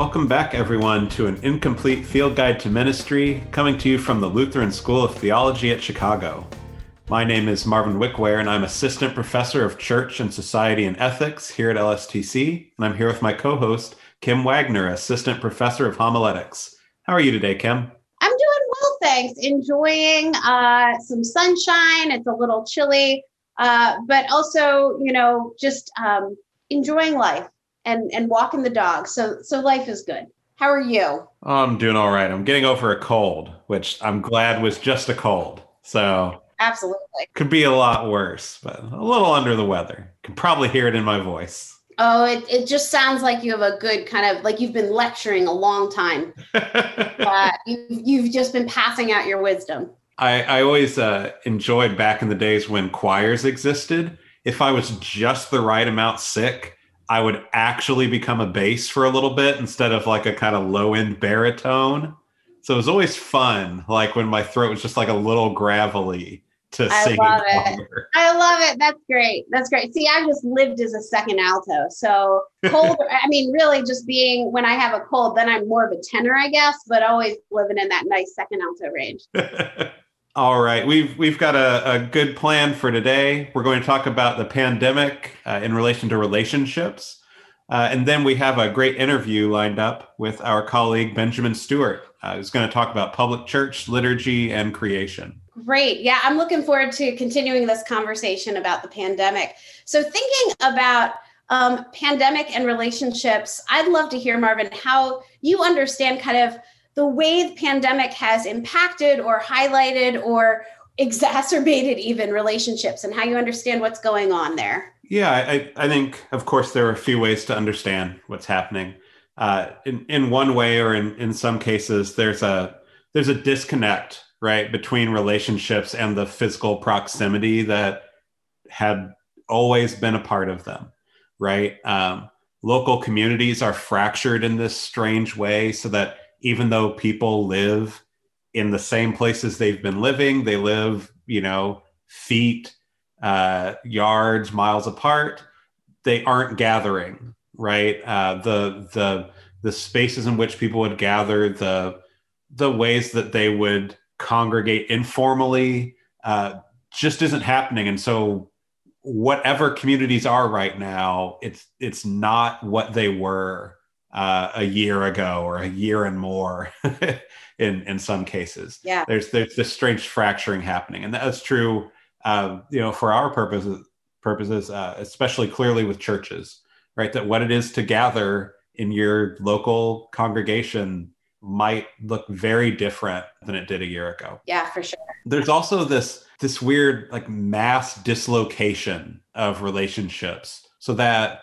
Welcome back, everyone, to an incomplete field guide to ministry coming to you from the Lutheran School of Theology at Chicago. My name is Marvin Wickware, and I'm Assistant Professor of Church and Society and Ethics here at LSTC. And I'm here with my co host, Kim Wagner, Assistant Professor of Homiletics. How are you today, Kim? I'm doing well, thanks. Enjoying uh, some sunshine. It's a little chilly, uh, but also, you know, just um, enjoying life and and walking the dog. So so life is good. How are you? I'm doing all right. I'm getting over a cold, which I'm glad was just a cold. So absolutely could be a lot worse, but a little under the weather. Can probably hear it in my voice. Oh, it, it just sounds like you have a good kind of like you've been lecturing a long time. uh, you, you've just been passing out your wisdom. I, I always uh, enjoyed back in the days when choirs existed. If I was just the right amount sick, I would actually become a bass for a little bit instead of like a kind of low end baritone. So it was always fun, like when my throat was just like a little gravelly to I sing. love it. I love it. That's great. That's great. See, I've just lived as a second alto. So cold, I mean, really just being when I have a cold, then I'm more of a tenor, I guess, but always living in that nice second alto range. All right, we've we've got a, a, good plan for today. We're going to talk about the pandemic uh, in relation to relationships, uh, and then we have a great interview lined up with our colleague Benjamin Stewart, uh, who's going to talk about public church liturgy and creation. Great, yeah, I'm looking forward to continuing this conversation about the pandemic. So, thinking about um, pandemic and relationships, I'd love to hear Marvin how you understand kind of the way the pandemic has impacted or highlighted or exacerbated even relationships and how you understand what's going on there. Yeah, I, I think, of course, there are a few ways to understand what's happening. Uh, in, in one way, or in, in some cases, there's a there's a disconnect, right, between relationships and the physical proximity that had always been a part of them, right? Um, local communities are fractured in this strange way, so that even though people live in the same places they've been living, they live, you know, feet, uh, yards, miles apart. They aren't gathering, right? Uh, the the the spaces in which people would gather, the the ways that they would congregate informally, uh, just isn't happening. And so, whatever communities are right now, it's it's not what they were uh, a year ago or a year and more in in some cases. Yeah, there's there's this strange fracturing happening, and that's true. Uh, you know, for our purposes, purposes, uh, especially clearly with churches, right? That what it is to gather in your local congregation might look very different than it did a year ago. Yeah, for sure. There's also this this weird like mass dislocation of relationships, so that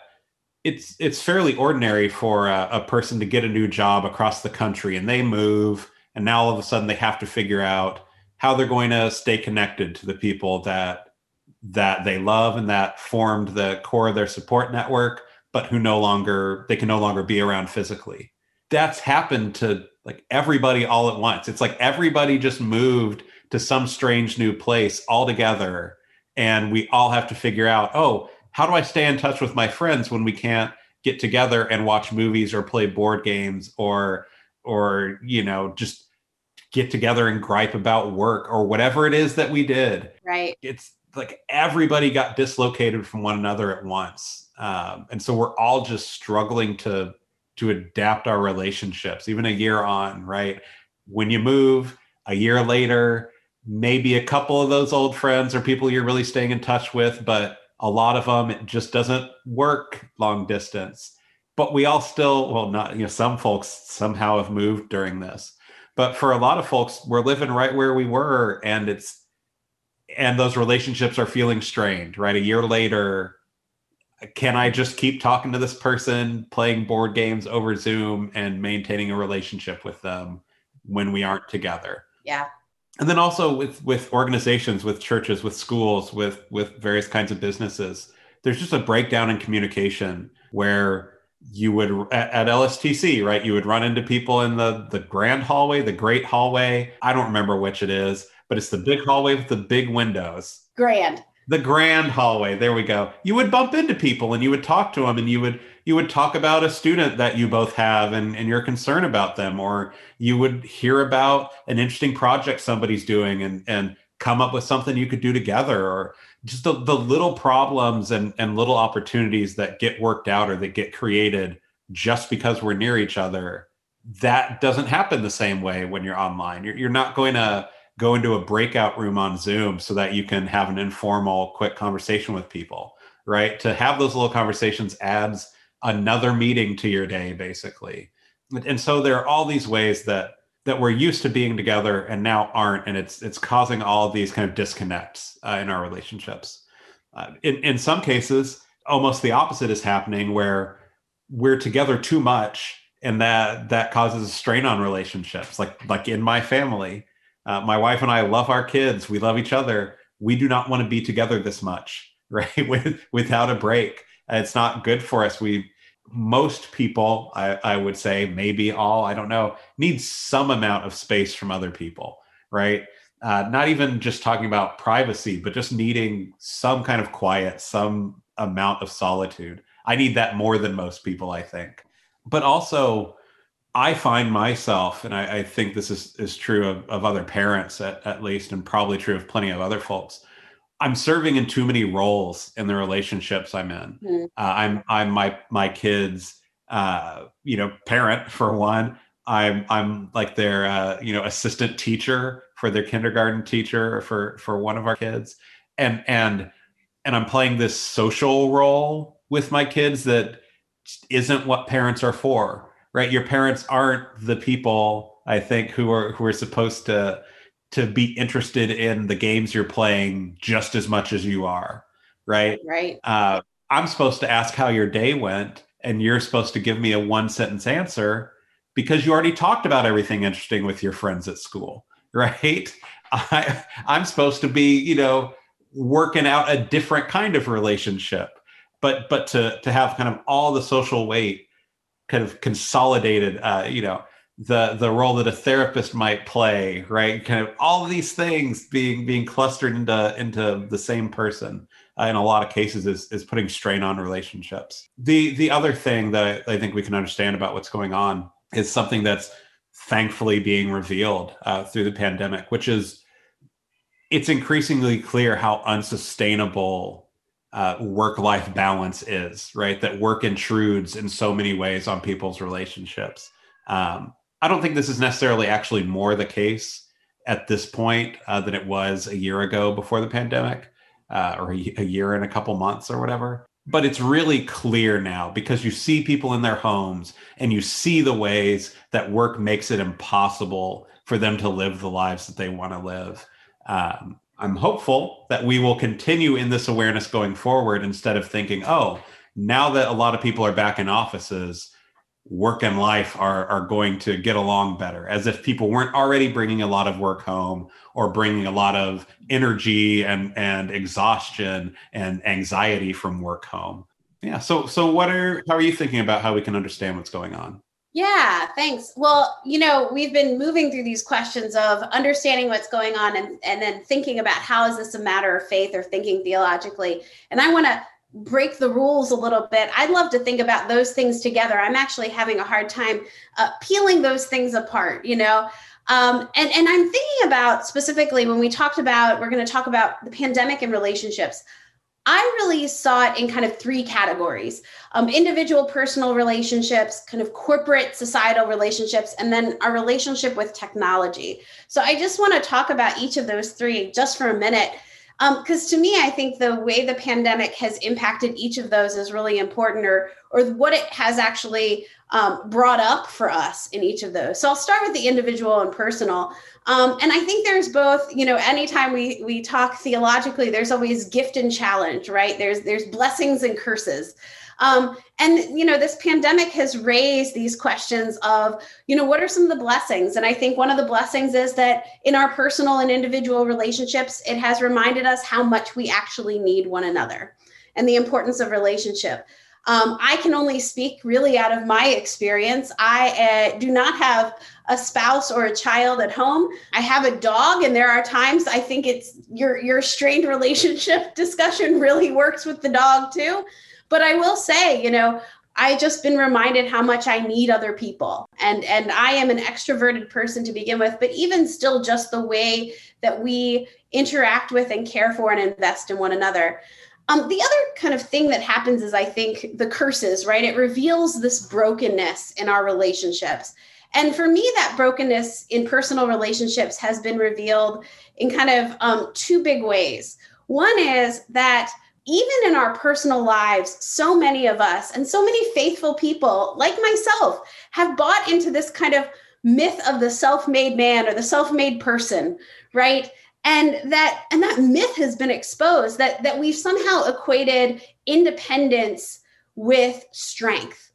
it's it's fairly ordinary for a, a, person to get a new job across the country and they move and now all of a sudden they have to figure out how they're going to stay connected to the people that that they love and that formed the core of their support network but who no longer they can no longer be around physically. That's happened to like everybody all at once. It's like everybody just moved to some strange new place all together and we all have to figure out oh how do I stay in touch with my friends when we can't get together and watch movies or play board games or or you know just get together and gripe about work or whatever it is that we did? Right. It's like everybody got dislocated from one another at once. Um, and so we're all just struggling to to adapt our relationships even a year on right? When you move a year later maybe a couple of those old friends or people you're really staying in touch with but a lot of them it just doesn't work long distance. But we all still well not you know some folks somehow have moved during this. But for a lot of folks we're living right where we were and it's and those relationships are feeling strained right? A year later can i just keep talking to this person playing board games over zoom and maintaining a relationship with them when we aren't together? Yeah and then also with with organizations with churches with schools with with various kinds of businesses there's just a breakdown in communication where you would at, at, lstc right you would run into people in the the grand hallway the great hallway i don't remember which it is but it's the big hallway with the big windows grand the grand hallway. There we go. You would bump into people and you would talk to them and you would you would talk about a student that you both have and, and you're concerned about them, or you would hear about an interesting project somebody's doing and and come up with something you could do together or just the, the little problems and, and little opportunities that get worked out or that get created just because we're near each other. That doesn't happen the same way when you're online. You're, you're not going to go into a breakout room on zoom so that you can have an informal quick conversation with people right? To have those little conversations adds another meeting to your day basically. And so there are all these ways that that we're used to being together and now aren't and it's it's causing all of these kind of disconnects uh, in our relationships. Uh, in in some cases almost the opposite is happening where we're together too much and that that causes a strain on relationships. Like like in my family uh, my wife and i love our kids. We love each other. We do not want to be together this much right with without a break it's not good for us we most people, I, I, would say, maybe all, I don't know, need some amount of space from other people, right? Uh, not even just talking about privacy, but just needing some kind of quiet, some amount of solitude. I need that more than most people, I think. But also, I find myself, and I, I think this is, is true of, of other parents at, at least, and probably true of plenty of other folks, I'm serving in too many roles in the relationships I'm in. Mm-hmm. Uh, I'm I'm my my kids, uh, you know, parent for one. I'm I'm like their uh, you know assistant teacher for their kindergarten teacher for for one of our kids, and and and I'm playing this social role with my kids that isn't what parents are for. Right, your parents aren't the people I think who are who are supposed to to be interested in the games you're playing just as much as you are right? Right. Uh, i'm supposed to ask how your day went and you're supposed to give me a one sentence answer because you already talked about everything interesting with your friends at school right? I, i'm supposed to be you know working out a different kind of relationship but but to to have kind of all the social weight kind of consolidated uh, you know the the role that a therapist might play right? Kind of all of these things being being clustered into into the same person uh, in a lot of cases is is putting strain on relationships. The the other thing that I, I think we can understand about what's going on is something that's thankfully being revealed uh, through the pandemic which is it's increasingly clear how unsustainable uh, work life balance is right? That work intrudes in so many ways on people's relationships. Um, I don't think this is necessarily actually more the case at this point uh, than it was a year ago before the pandemic, uh, or a, a year and a couple months or whatever. But it's really clear now because you see people in their homes and you see the ways that work makes it impossible for them to live the lives that they want to live. Um, I'm hopeful that we will continue in this awareness going forward instead of thinking, oh, now that a lot of people are back in offices, work and life are, are going to get along better as if people weren't already bringing a lot of work home or bringing a lot of energy and, and exhaustion and anxiety from work home yeah so so what are how are you thinking about how we can understand what's going on yeah, thanks. Well, you know, we've been moving through these questions of understanding what's going on and, and then thinking about how is this a matter of faith or thinking theologically. And I want to break the rules a little bit. I'd love to think about those things together. I'm actually having a hard time uh, peeling those things apart, you know. Um, and and I'm thinking about specifically when we talked about we're going to talk about the pandemic and relationships. I really saw it in kind of three categories um, individual personal relationships, kind of corporate societal relationships, and then our relationship with technology. So I just want to talk about each of those three just for a minute because um, to me i think the way the pandemic has impacted each of those is really important or or what it has actually um, brought up for us in each of those. So i'll start with the individual and personal. Um, and i think there's both you know anytime we we talk theologically there's always gift and challenge right? There's there's blessings and curses um, and you know, this pandemic has raised these questions of, you know, what are some of the blessings? And I think one of the blessings is that in our personal and individual relationships, it has reminded us how much we actually need one another and the importance of relationship. Um, I can only speak really out of my experience. I uh, do not have a spouse or a child at home. I have a dog, and there are times I think it's your your strained relationship discussion really works with the dog too. But I will say, you know, I just been reminded how much I need other people. And and I am an extroverted person to begin with, but even still just the way that we interact with and care for and invest in one another. Um, the other kind of thing that happens is I think the curses, right? It reveals this brokenness in our relationships. And for me, that brokenness in personal relationships has been revealed in kind of um, two big ways. One is that even in our personal lives, so many of us and so many faithful people, like myself, have bought into this kind of myth of the self-made man or the self-made person, right? And that and that myth has been exposed that that we've somehow equated independence with strength.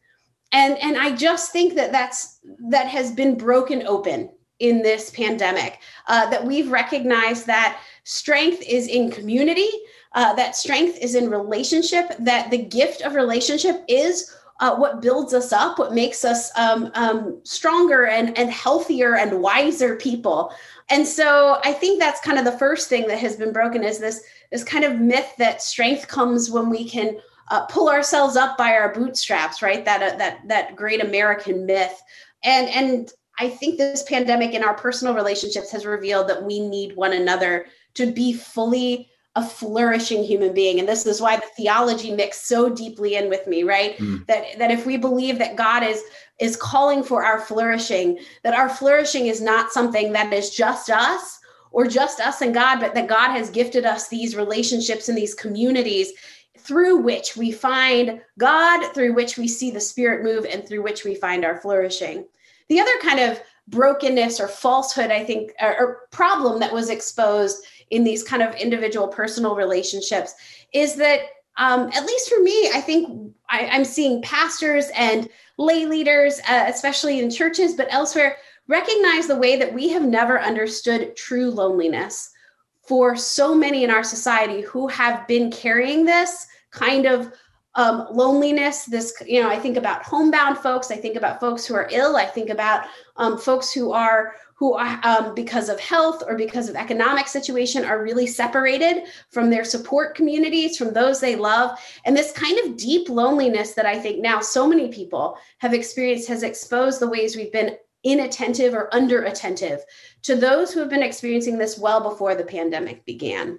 And and I just think that that's that has been broken open in this pandemic. Uh, that we've recognized that strength is in community uh, that strength is in relationship, that the gift of relationship is uh, what builds us up, what makes us um, um, stronger and, and healthier and wiser people. And so I think that's kind of the first thing that has been broken is this, this kind of myth that strength comes when we can uh, pull ourselves up by our bootstraps, right? That, uh, that, that great American myth. And, and I think this pandemic in our personal relationships has revealed that we need one another to be fully a flourishing human being. And this is why the theology mixed so deeply in with me right? Mm. that that if we believe that god is is calling for our flourishing that our flourishing is not something that is just us or just us and god but that god has gifted us these relationships and these communities through which we find god through which we see the spirit move and through which we find our flourishing. The other kind of brokenness or falsehood i think or, or problem that was exposed in these kind of individual personal relationships is that um, at least for me, I think I, am seeing pastors and lay leaders, uh, especially in churches, but elsewhere, recognize the way that we have never understood true loneliness for so many in our society who have been carrying this kind of um, loneliness this you know i think about homebound folks i think about folks who are ill i think about um, folks who are who um, because of health or because of economic situation are really separated from their support communities from those they love. And this kind of deep loneliness that i think now so many people have experienced has exposed the ways we've been inattentive or under attentive to those who have been experiencing this well before the pandemic began.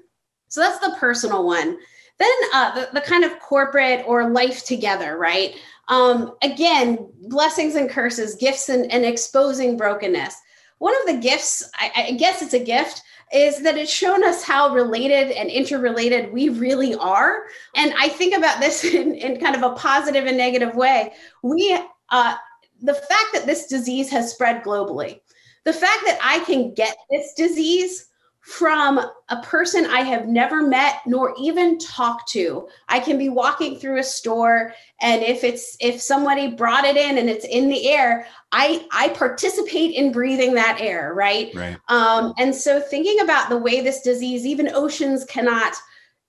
So that's the personal one then uh, the, the kind of corporate or life together right um, again blessings and curses gifts and, and exposing brokenness one of the gifts, I, I guess it's a gift, is that it's shown us how related and interrelated we really are. And I think about this in, in kind of a positive and negative way. We, uh, the fact that this disease has spread globally, the fact that I can get this disease from a person I have never met nor even talked to. I can be walking through a store and if it's if somebody brought it in and it's in the air, I I participate in breathing that air, right? Right. Um, and so thinking about the way this disease, even oceans cannot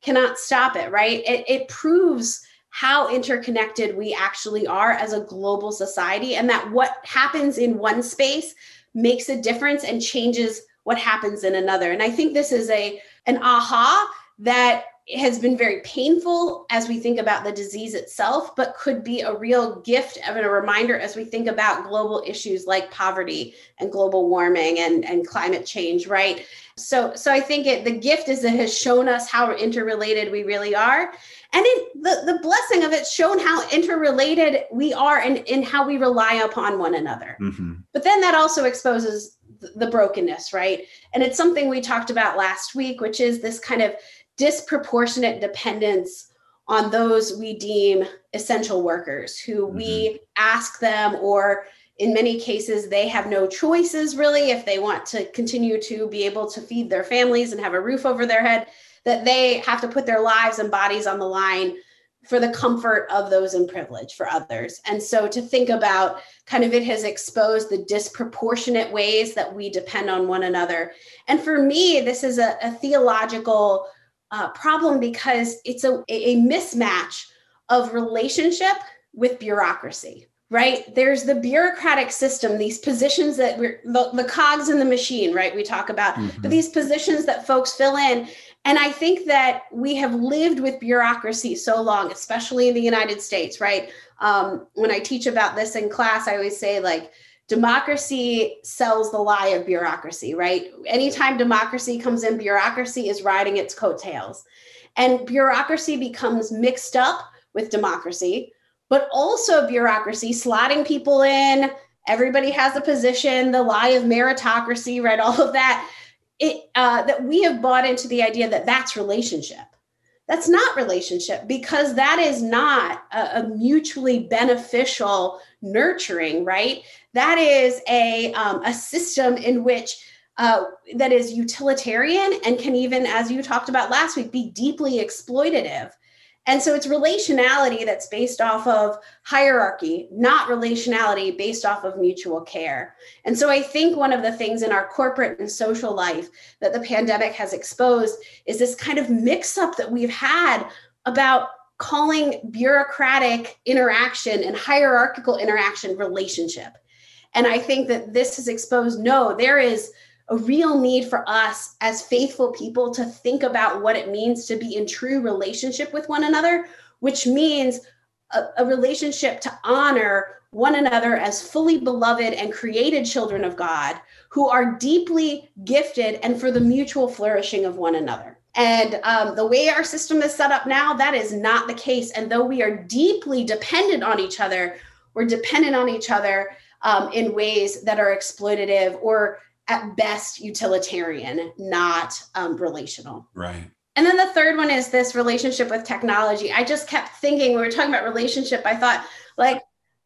cannot stop it, right? It, it proves how interconnected we actually are as a global society and that what happens in one space makes a difference and changes what happens in another. And I think this is a an aha that has been very painful as we think about the disease itself, but could be a real gift and a reminder as we think about global issues like poverty and global warming and, and climate change, right? So, so I think it, the gift is it has shown us how interrelated we really are. And it, the, the blessing of it's shown how interrelated we are and, and how we rely upon one another. Mm-hmm. But then that also exposes the brokenness, right? And it's something we talked about last week, which is this kind of disproportionate dependence on those we deem essential workers who mm-hmm. we ask them or in many cases they have no choices really if they want to continue to be able to feed their families and have a roof over their head that they have to put their lives and bodies on the line for the comfort of those in privilege for others. And so to think about kind of it has exposed the disproportionate ways that we depend on one another. And for me, this is a, a theological uh, problem because it's a, a mismatch of relationship with bureaucracy right? There's the bureaucratic system, these positions that we're the, the cogs in the machine, right? We talk about, mm-hmm. but these positions that folks fill in. And I think that we have lived with bureaucracy so long, especially in the United States, right? Um, when I teach about this in class, I always say, like, democracy sells the lie of bureaucracy, right? Anytime democracy comes in, bureaucracy is riding its coattails. And bureaucracy becomes mixed up with democracy, but also bureaucracy, slotting people in. Everybody has a position, the lie of meritocracy, right? All of that. It, uh, that we have bought into the idea that that's relationship. That's not relationship because that is not a, a mutually beneficial nurturing, right? That is a, um, a system in which uh, that is utilitarian and can even, as you talked about last week, be deeply exploitative. And so it's relationality that's based off of hierarchy, not relationality based off of mutual care. And so I think one of the things in our corporate and social life that the pandemic has exposed is this kind of mix up that we've had about calling bureaucratic interaction and hierarchical interaction relationship. And I think that this has exposed no, there is a real need for us as faithful people to think about what it means to be in true relationship with one another, which means a, a, relationship to honor one another as fully beloved and created children of God who are deeply gifted and for the mutual flourishing of one another. And um, the way our system is set up now, that is not the case. And though we are deeply dependent on each other, we're dependent on each other um, in ways that are exploitative or at best utilitarian, not um, relational. Right. And then the third one is this relationship with technology. I just kept thinking, we were talking about relationship, I thought, like,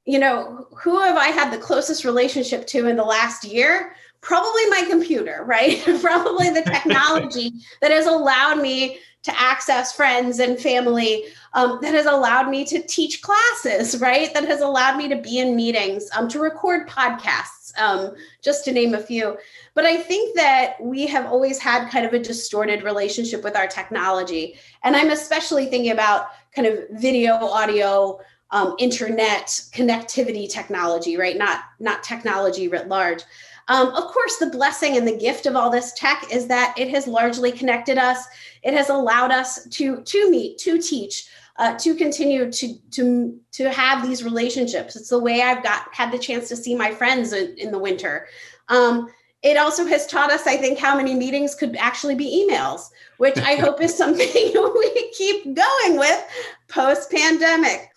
you know, who have I had the closest relationship to in the last year? Probably my computer, right? Probably the technology that has allowed me to access friends and family, um, that has allowed me to teach classes, right? That has allowed me to be in meetings, um, to record podcasts um, just to name a few. But I think that we have always had kind of a distorted relationship with our technology. And I'm especially thinking about kind of video, audio, um, internet connectivity technology, right? Not, not technology writ large. Um, of course, the blessing and the gift of all this tech is that it has largely connected us. It has allowed us to to meet, to teach, uh, to continue to to to have these relationships. It's the way I've got had the chance to see my friends in, in the winter. Um, it also has taught us, I think, how many meetings could actually be emails, which I hope is something we keep going with post pandemic.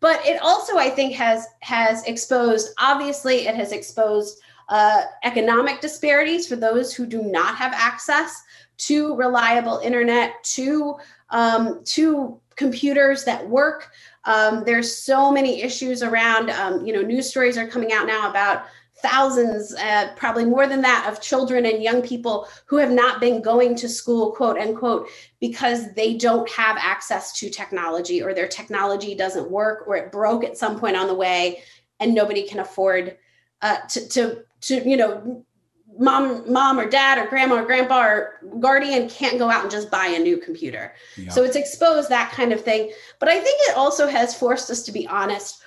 But it also, I think, has has exposed. Obviously, it has exposed uh, economic disparities for those who do not have access to reliable internet, to um, to computers that work. Um, there's so many issues around, um, you know, news stories are coming out now about thousands, uh, probably more than that, of children and young people who have not been going to school, quote unquote, because they don't have access to technology or their technology doesn't work or it broke at some point on the way and nobody can afford uh, to, to, to, you know, mom mom or dad or grandma or grandpa or guardian can't go out and just buy a new computer. Yeah. so it's exposed that kind of thing. But i think it also has forced us to be honest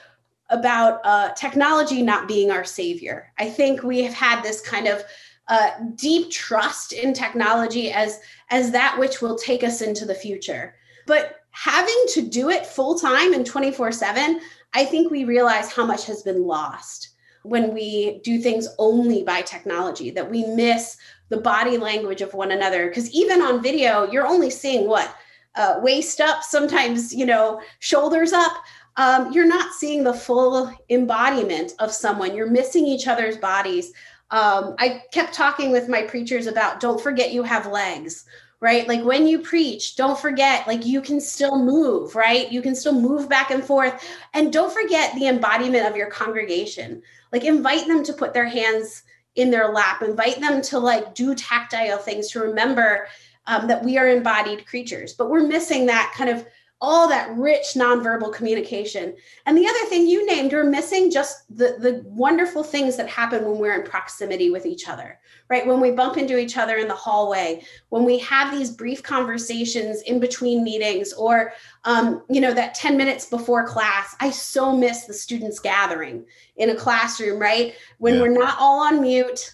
about uh, technology not being our savior. I think we have had this kind of uh, deep trust in technology as as that which will take us into the future. But having to do it full time and 24 7 i think we realize how much has been lost when we do things only by technology, that we miss the body language of one another. Because even on video, you're only seeing what? Uh, waist up, sometimes, you know, shoulders up. Um, you're not seeing the full embodiment of someone. You're missing each other's bodies. Um, I kept talking with my preachers about don't forget you have legs right? Like when you preach, don't forget, like you can still move, right? You can still move back and forth. And don't forget the embodiment of your congregation. Like invite them to put their hands in their lap, invite them to like do tactile things to remember um, that we are embodied creatures. But we're missing that kind of all that rich nonverbal communication. And the other thing you named, we're missing just the, the wonderful things that happen when we're in proximity with each other, right? When we bump into each other in the hallway, when we have these brief conversations in between meetings, or, um, you know, that 10 minutes before class. I so miss the students gathering in a classroom, right? When yeah. we're not all on mute.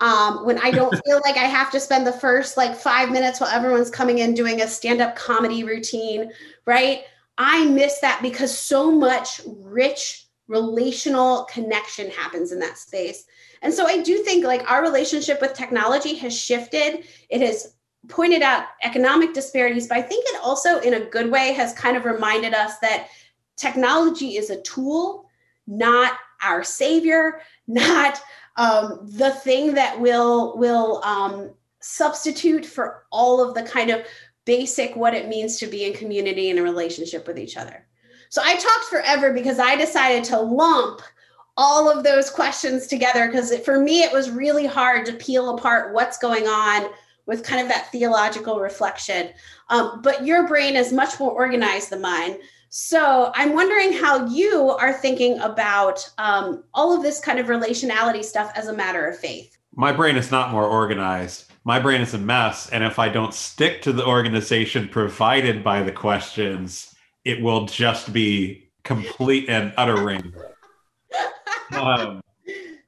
Um, when I don't feel like I have to spend the first like five minutes while everyone's coming in doing a stand up comedy routine, right? I miss that because so much rich relational connection happens in that space. And so I do think like our relationship with technology has shifted. It has pointed out economic disparities, but I think it also, in a good way, has kind of reminded us that technology is a tool, not our savior, not um, the thing that will will um, substitute for all of the kind of basic what it means to be in community and a relationship with each other. So I talked forever because I decided to lump all of those questions together because for me it was really hard to peel apart what's going on with kind of that theological reflection um, but your brain is much more organized than mine so i'm wondering how you are thinking about um, all of this kind of relationality stuff as a matter of faith. My brain is not more organized. My brain is a mess and if i don't stick to the organization provided by the questions it will just be complete and utter ring um,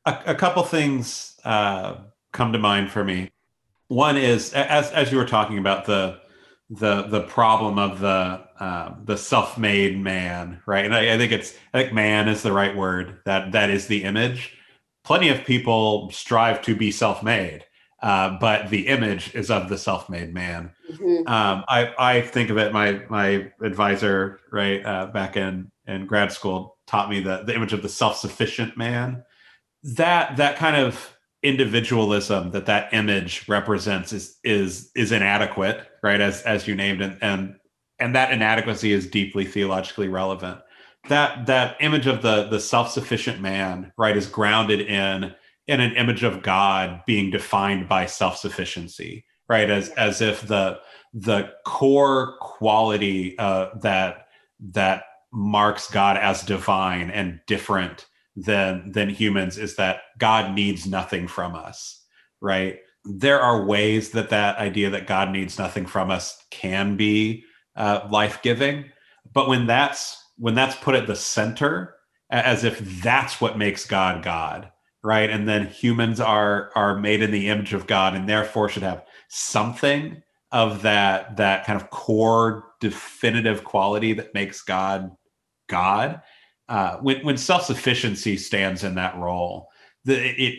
a, a, couple things uh, come to mind for me. One is as as you were talking about the the the problem of the uh, the self-made man, right? And I, I think it's I think man is the right word. That that is the image. Plenty of people strive to be self-made, uh, but the image is of the self-made man. Mm-hmm. Um, I I think of it. My my advisor, right, uh, back in in grad school, taught me the, the image of the self-sufficient man that that kind of individualism that that image represents is is is inadequate right as as you named and and and that inadequacy is deeply theologically relevant. That that image of the the self-sufficient man right is grounded in in an image of god being defined by self-sufficiency right? As as if the the core quality uh, that that marks God as divine and different than than humans is that God needs nothing from us, right? There are ways that that idea that God needs nothing from us can be uh, life giving, but when that's when that's put at the center, as if that's what makes God God, right? And then humans are are made in the image of God and therefore should have something of that that kind of core definitive quality that makes God God. Uh, when when self sufficiency stands in that role, the, it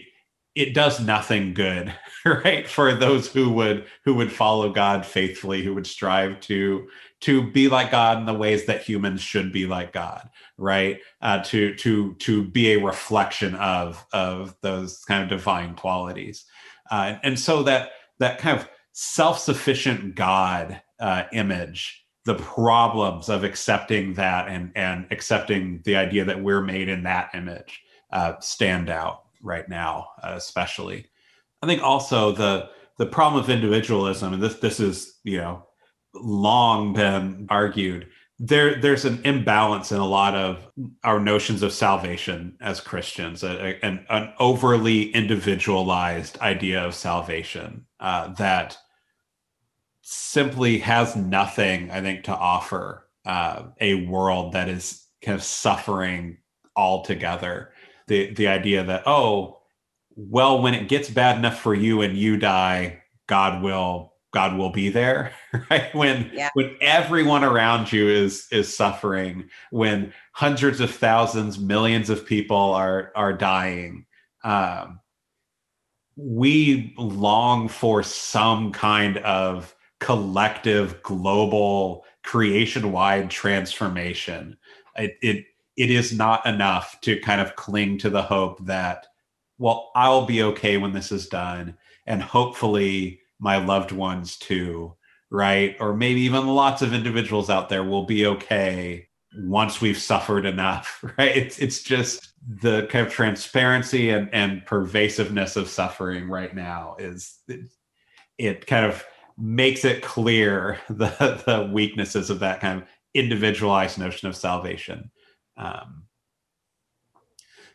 it does nothing good, right? For those who would who would follow God faithfully, who would strive to to be like God in the ways that humans should be like God, right? Uh, to to to be a reflection of of those kind of divine qualities, uh, and so that that kind of self sufficient God uh, image the problems of accepting that and and accepting the idea that we're made in that image uh, stand out right now, uh, especially. I think also the the problem of individualism, and this this is you know long been argued. There, there's an imbalance in a lot of our notions of salvation as Christians, a, a, an, an overly individualized idea of salvation uh, that simply has nothing, I think, to offer uh, a world that is kind of suffering altogether. The the idea that oh, well, when it gets bad enough for you and you die, God will God will be there, right? When yeah. when everyone around you is is suffering, when hundreds of thousands, millions of people are are dying. Um, we long for some kind of collective global creation wide transformation it, it it is not enough to kind of cling to the hope that well i'll be okay when this is done and hopefully my loved ones too right or maybe even lots of individuals out there will be okay once we've suffered enough right it's it's just the kind of transparency and, and pervasiveness of suffering right now is it, it kind of makes it clear the the weaknesses of that kind of individualized notion of salvation. Um,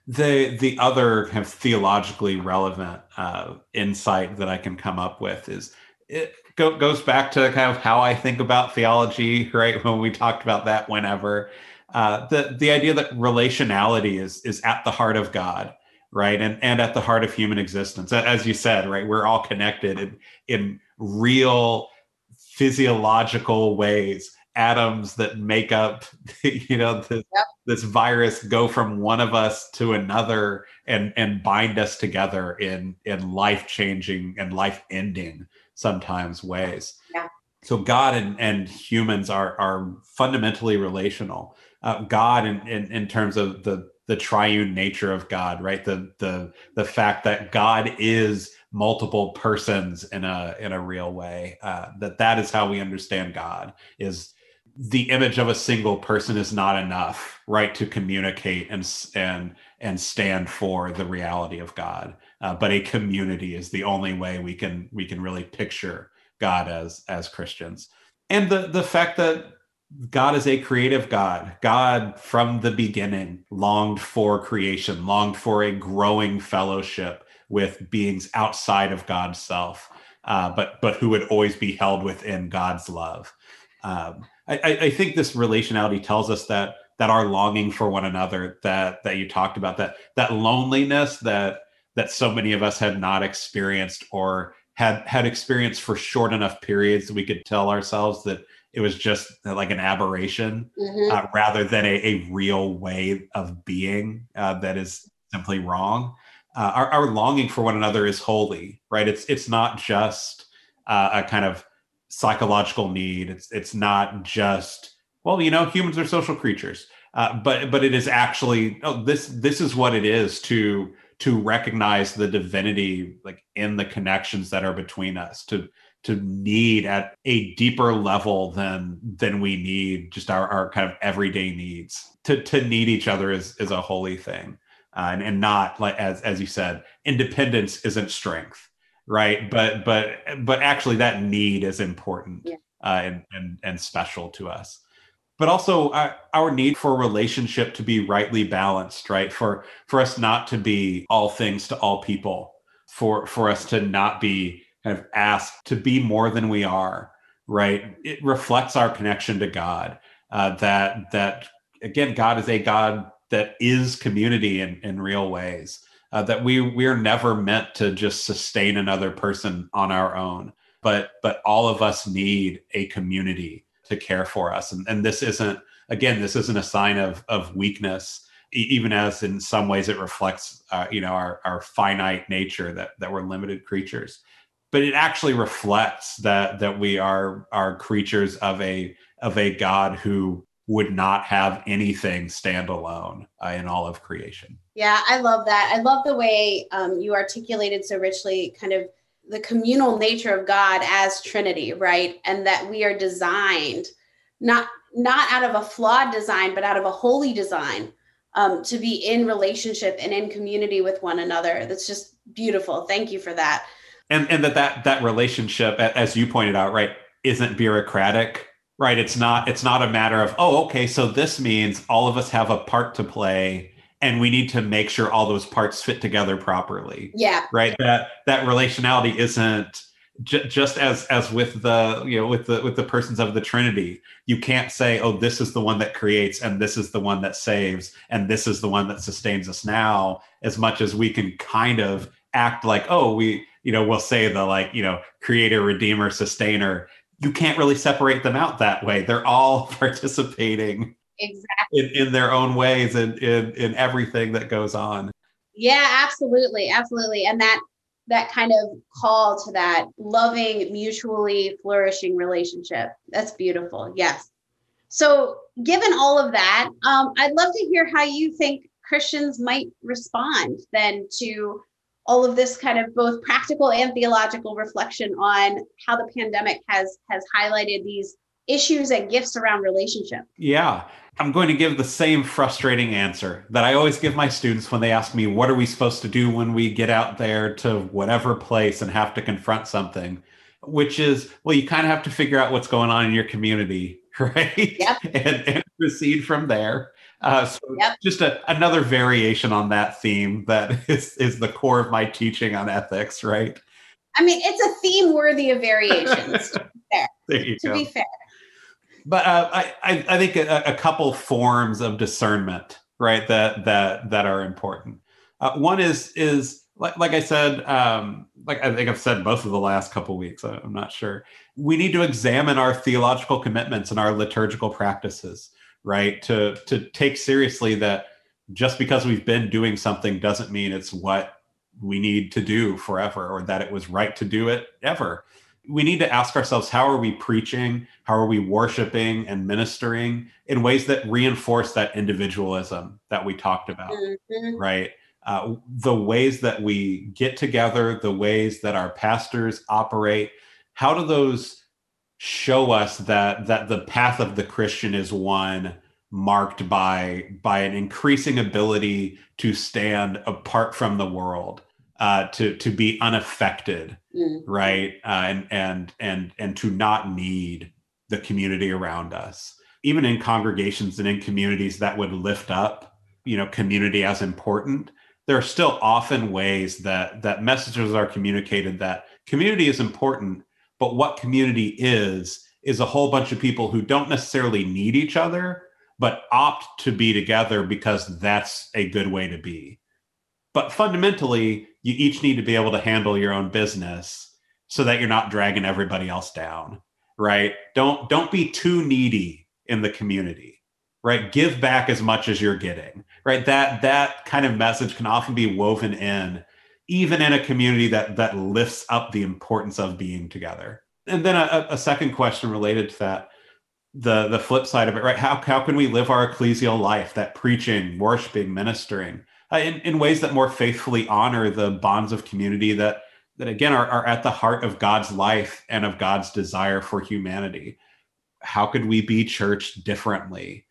the the other kind of theologically relevant uh, insight that I can come up with is it go, goes back to kind of how I think about theology, right? When we talked about that, whenever. Uh, the the idea that relationality is is at the heart of God, right, and and at the heart of human existence, as you said, right, we're all connected in in real physiological ways atoms that make up you know this, yep. this virus go from one of us to another and and bind us together in in life changing and life ending sometimes ways yeah. so god and and humans are are fundamentally relational uh, god in, in in terms of the the triune nature of god right the the the fact that god is multiple persons in a in a real way uh, that that is how we understand god is the image of a single person is not enough right to communicate and and and stand for the reality of god. Uh, but a community is the only way we can we can really picture god as as christians. And the the fact that god is a creative god god from the beginning longed for creation longed for a growing fellowship with beings outside of god's self uh, but but who would always be held within god's love. Um, I, I think this relationality tells us that that our longing for one another that that you talked about that that loneliness that that so many of us had not experienced or had had experienced for short enough periods that we could tell ourselves that it was just like an aberration mm-hmm. uh, rather than a, a, real way of being uh, that is simply wrong uh, our, our, longing for one another is holy right it's it's not just uh, a kind of psychological need. It's it's not just well, you know, humans are social creatures, uh, but but it is actually oh, this this is what it is to to recognize the divinity like in the connections that are between us to to need at a deeper level than than we need just our, our kind of everyday needs. To to need each other is is a holy thing. Uh, and, and not like as as you said independence isn't strength right? But but but actually that need is important yeah. uh, and, and and special to us. But also our, uh, our, need for relationship to be rightly balanced right? For for us not to be all things to all people for for us to not be kind of asked to be more than we are right? It reflects our connection to god uh, that that again god is a god that is community in in real ways uh, that we we're never meant to just sustain another person on our own but but all of us need a community to care for us. And, and this isn't again this isn't a sign of of weakness even as in some ways it reflects uh, you know our, our finite nature that that we're limited creatures. But it actually reflects that that we are are creatures of a of a god who would not have anything stand alone uh, in all of creation. Yeah, I love that. I love the way um, you articulated so richly kind of the communal nature of God as Trinity, right? And that we are designed not not out of a flawed design, but out of a holy design um, to be in relationship and in community with one another. That's just beautiful. Thank you for that. And and that that that relationship, as you pointed out, right, isn't bureaucratic right? It's not it's not a matter of oh okay so this means all of us have a part to play and we need to make sure all those parts fit together properly. Yeah. Right? That that relationality isn't j- just as as with the you know with the with the persons of the trinity. You can't say oh this is the one that creates and this is the one that saves and this is the one that sustains us now as much as we can kind of act like oh we you know we'll say the like you know creator redeemer sustainer you can't really separate them out that way. They're all participating exactly in, in their own ways and in, in everything that goes on. Yeah, absolutely. Absolutely. And that that kind of call to that loving, mutually flourishing relationship. That's beautiful. Yes. So, given all of that, um, I'd love to hear how you think Christians might respond then to all of this kind of both practical and theological reflection on how the pandemic has has highlighted these issues and gifts around relationship. Yeah. I'm going to give the same frustrating answer that I always give my students when they ask me, what are we supposed to do when we get out there to whatever place and have to confront something? Which is, well, you kind of have to figure out what's going on in your community, right? Yep. and, and proceed from there. Uh, so yep. just a, another variation on that theme that is, is the core of my teaching on ethics, right? I mean, it's a theme worthy of variations. there, there to go. be fair. But uh, I, I, I, think a, a, couple forms of discernment, right, that that that are important. Uh, one is is like, like I said, um, like I think I've said both of the last couple weeks. I'm not sure. We need to examine our theological commitments and our liturgical practices, right? To to take seriously that just because we've been doing something doesn't mean it's what we need to do forever or that it was right to do it ever. We need to ask ourselves how are we preaching? How are we worshiping and ministering in ways that reinforce that individualism that we talked about, mm-hmm. right? uh, the ways that we get together, the ways that our pastors operate, how do those show us that that the path of the Christian is one marked by by an increasing ability to stand apart from the world, uh, to to be unaffected, mm. right, uh, and and and and to not need the community around us, even in congregations and in communities that would lift up, you know, community as important there are still often ways that that messages are communicated that community is important but what community is is a whole bunch of people who don't necessarily need each other but opt to be together because that's a good way to be. But fundamentally you each need to be able to handle your own business so that you're not dragging everybody else down right? Don't don't be too needy in the community right? Give back as much as you're getting right? That that kind of message can often be woven in even in a community that that lifts up the importance of being together. And then a, a second question related to that the the flip side of it right? How, how can we live our ecclesial life that preaching worshiping ministering uh, in, in ways that more faithfully honor the bonds of community that that again are, are at the heart of god's life and of god's desire for humanity? How could we be church differently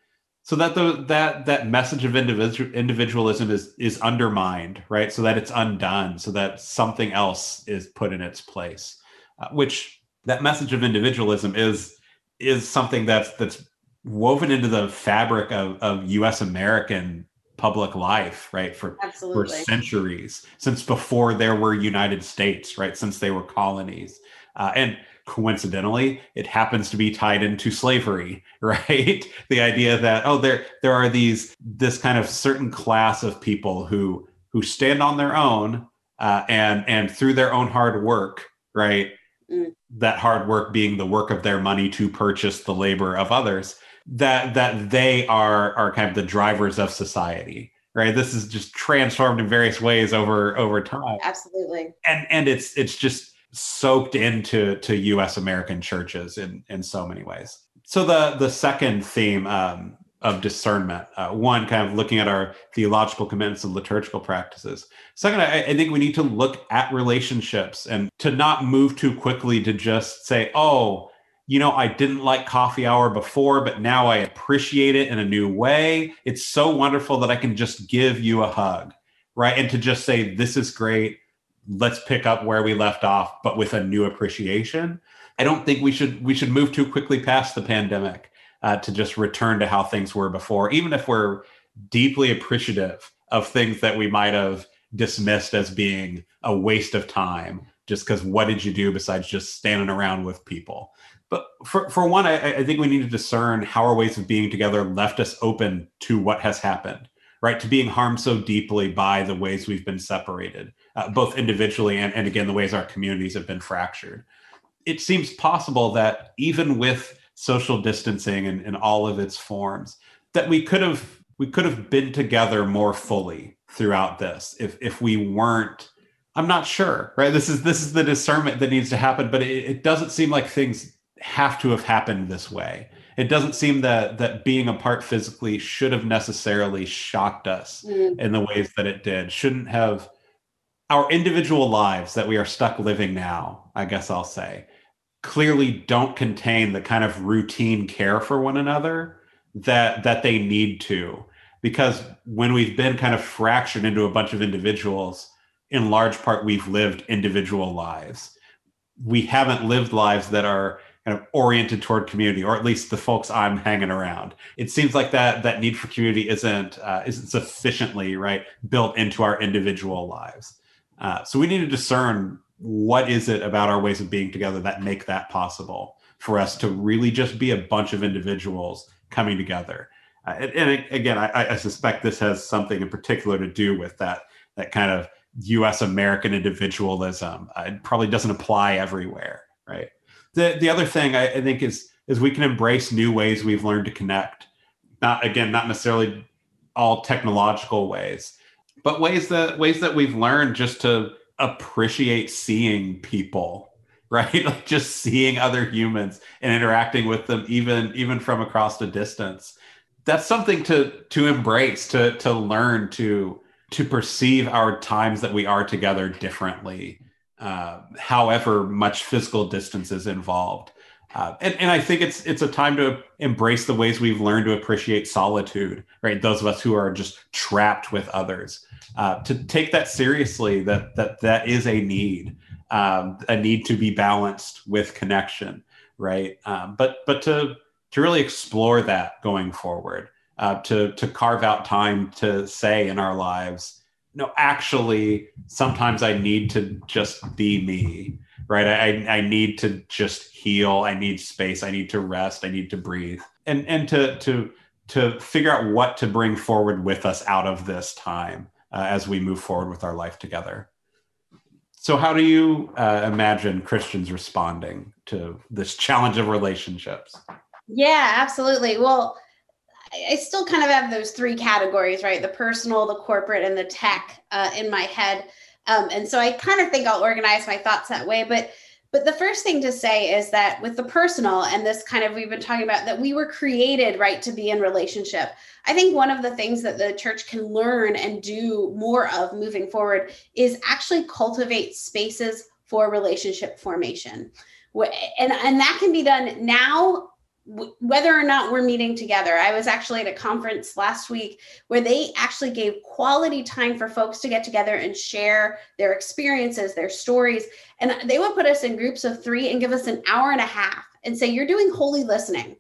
so that the that that message of individual individualism is is undermined right so that it's undone so that something else is put in its place uh, which that message of individualism is is something that's that's woven into the fabric of, of us american public life right for Absolutely. for centuries since before there were united states right since they were colonies uh, and coincidentally it happens to be tied into slavery right? The idea that oh there there are these this kind of certain class of people who who stand on their own uh, and and through their own hard work right mm. that hard work being the work of their money to purchase the labor of others that that they are are kind of the drivers of society right? This is just transformed in various ways over over time. Absolutely. And and it's it's just soaked into to U.S. American churches in in so many ways. So the the second theme um, of discernment, uh, one kind of looking at our theological commitments and liturgical practices. Second, I, I think we need to look at relationships and to not move too quickly to just say, oh. You know, I didn't like coffee hour before, but now I appreciate it in a new way. It's so wonderful that I can just give you a hug, right? And to just say, This is great let's pick up where we left off, but with a new appreciation. I don't think we should we should move too quickly past the pandemic uh, to just return to how things were before, even if we're deeply appreciative of things that we might have dismissed as being a waste of time. Just because what did you do besides just standing around with people? But for, for one, I, I think we need to discern how our ways of being together left us open to what has happened right to being harmed so deeply by the ways we've been separated uh, both individually and, and again the ways our communities have been fractured. It seems possible that even with social distancing and, in all of its forms that we could have we could have been together more fully throughout this if if we weren't i'm not sure right? This is this is the discernment that needs to happen but it, it doesn't seem like things have to have happened this way. It doesn't seem that that being apart physically should have necessarily shocked us mm. in the ways that it did shouldn't have our individual lives that we are stuck living now i guess i'll say clearly don't contain the kind of routine care for one another that that they need to because when we've been kind of fractured into a bunch of individuals in large part we've lived individual lives we haven't lived lives that are kind of oriented toward community, or at least the folks I'm hanging around. It seems like that that need for community isn't uh, isn't sufficiently right built into our individual lives. Uh, so we need to discern what is it about our ways of being together that make that possible for us to really just be a bunch of individuals coming together. Uh, and, and, again, I, I suspect this has something in particular to do with that that kind of U.S. American individualism. Uh, it probably doesn't apply everywhere, right? The the other thing I, I think is is we can embrace new ways we've learned to connect. Not again, not necessarily all technological ways, but ways that ways that we've learned just to appreciate seeing people right? Like just seeing other humans and interacting with them even even from across a distance. That's something to to embrace to to learn to to perceive our times that we are together differently uh, however much physical distance is involved uh, and, and I think it's it's a time to embrace the ways we've learned to appreciate solitude, right? Those of us who are just trapped with others, uh, to take that seriously. That that that is a need, um, a need to be balanced with connection, right? Um, but but to to really explore that going forward, uh, to to carve out time to say in our lives, no, actually, sometimes I need to just be me right? I, I need to just heal. I need space. I need to rest. I need to breathe. And and to to to figure out what to bring forward with us out of this time uh, as we move forward with our life together. So, how do you uh, imagine Christians responding to this challenge of relationships? Yeah, absolutely. Well, I still kind of have those three categories, right? The personal, the corporate, and the tech uh, in my head. Um, and so I kind of think I'll organize my thoughts that way. But but the first thing to say is that with the personal and this kind of we've been talking about that we were created right to be in relationship. I think one of the things that the church can learn and do more of moving forward is actually cultivate spaces for relationship formation. And, and that can be done now whether or not we're meeting together. I was actually at a conference last week where they actually gave quality time for folks to get together and share their experiences, their stories. And they would put us in groups of three and give us an hour and a half and say, You're doing holy listening.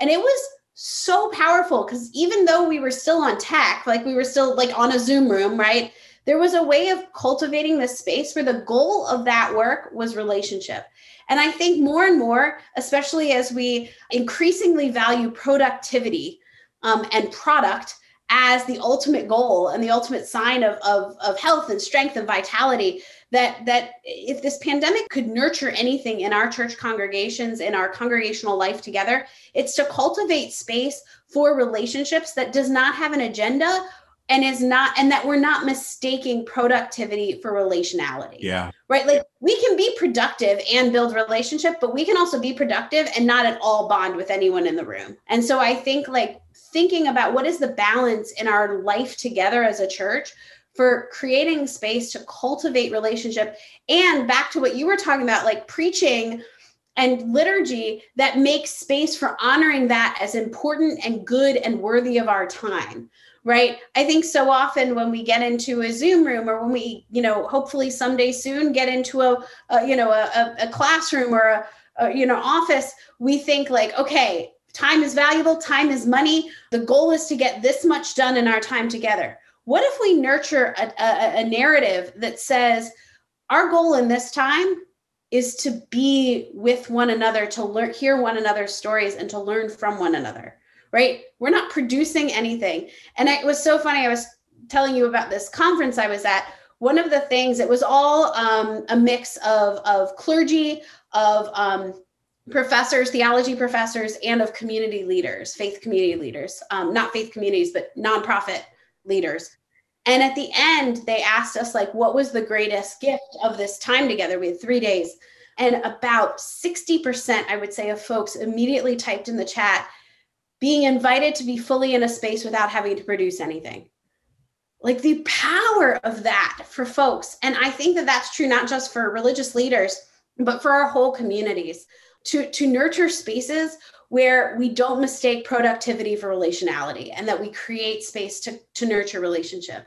And it was so powerful because even though we were still on tech, like we were still like on a Zoom room, right? There was a way of cultivating this space where the goal of that work was relationship. And I think more and more, especially as we increasingly value productivity um, and product as the ultimate goal and the ultimate sign of, of, of health and strength and vitality, that that if this pandemic could nurture anything in our church congregations in our congregational life together it's to cultivate space for relationships that does not have an agenda and is not and that we're not mistaking productivity for relationality. Yeah. Right? Like we can be productive and build relationship but we can also be productive and not at all bond with anyone in the room. And so i think like thinking about what is the balance in our life together as a church for creating space to cultivate relationship and back to what you were talking about like preaching and liturgy that makes space for honoring that as important and good and worthy of our time right? I think so often when we get into a zoom room or when we you know hopefully someday soon get into a, a you know a, a, classroom or a, a you know office we think like okay time is valuable time is money. The goal is to get this much done in our time together. What if we nurture a, a, a narrative that says our goal in this time is to be with one another to learn hear one another's stories and to learn from one another right? We're not producing anything. And it was so funny. I was telling you about this conference I was at. One of the things, it was all um, a mix of, of clergy, of um, professors, theology professors, and of community leaders, faith community leaders, um, not faith communities, but nonprofit leaders. And at the end, they asked us, like, what was the greatest gift of this time together? We had three days. And about 60%, I would say, of folks immediately typed in the chat, being invited to be fully in a space without having to produce anything. Like the power of that for folks. And i think that that's true not just for religious leaders but for our whole communities to to nurture spaces where we don't mistake productivity for relationality and that we create space to to nurture relationship.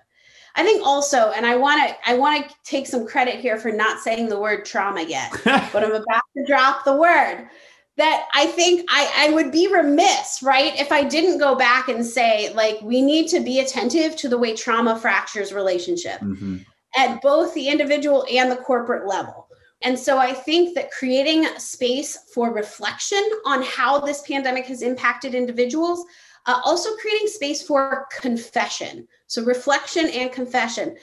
I think also and i want to i want to take some credit here for not saying the word trauma yet but i'm about to drop the word that I think I, I would be remiss, right, if I didn't go back and say, like, we need to be attentive to the way trauma fractures relationship mm-hmm. at both the individual and the corporate level. And so I think that creating space for reflection on how this pandemic has impacted individuals, uh, also creating space for confession. So reflection and confession.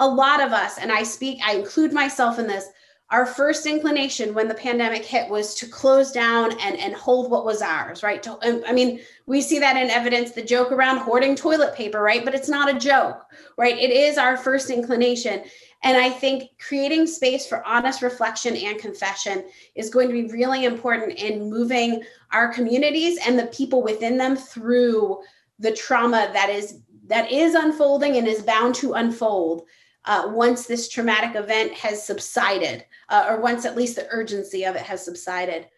A lot of us, and I speak, I include myself in this, our first inclination when the pandemic hit was to close down and, and hold what was ours, right? To, I mean, we see that in evidence, the joke around hoarding toilet paper, right? But it's not a joke, right? It is our first inclination. And I think creating space for honest reflection and confession is going to be really important in moving our communities and the people within them through the trauma that is that is unfolding and is bound to unfold uh, once this traumatic event has subsided, uh, or once at least the urgency of it has subsided.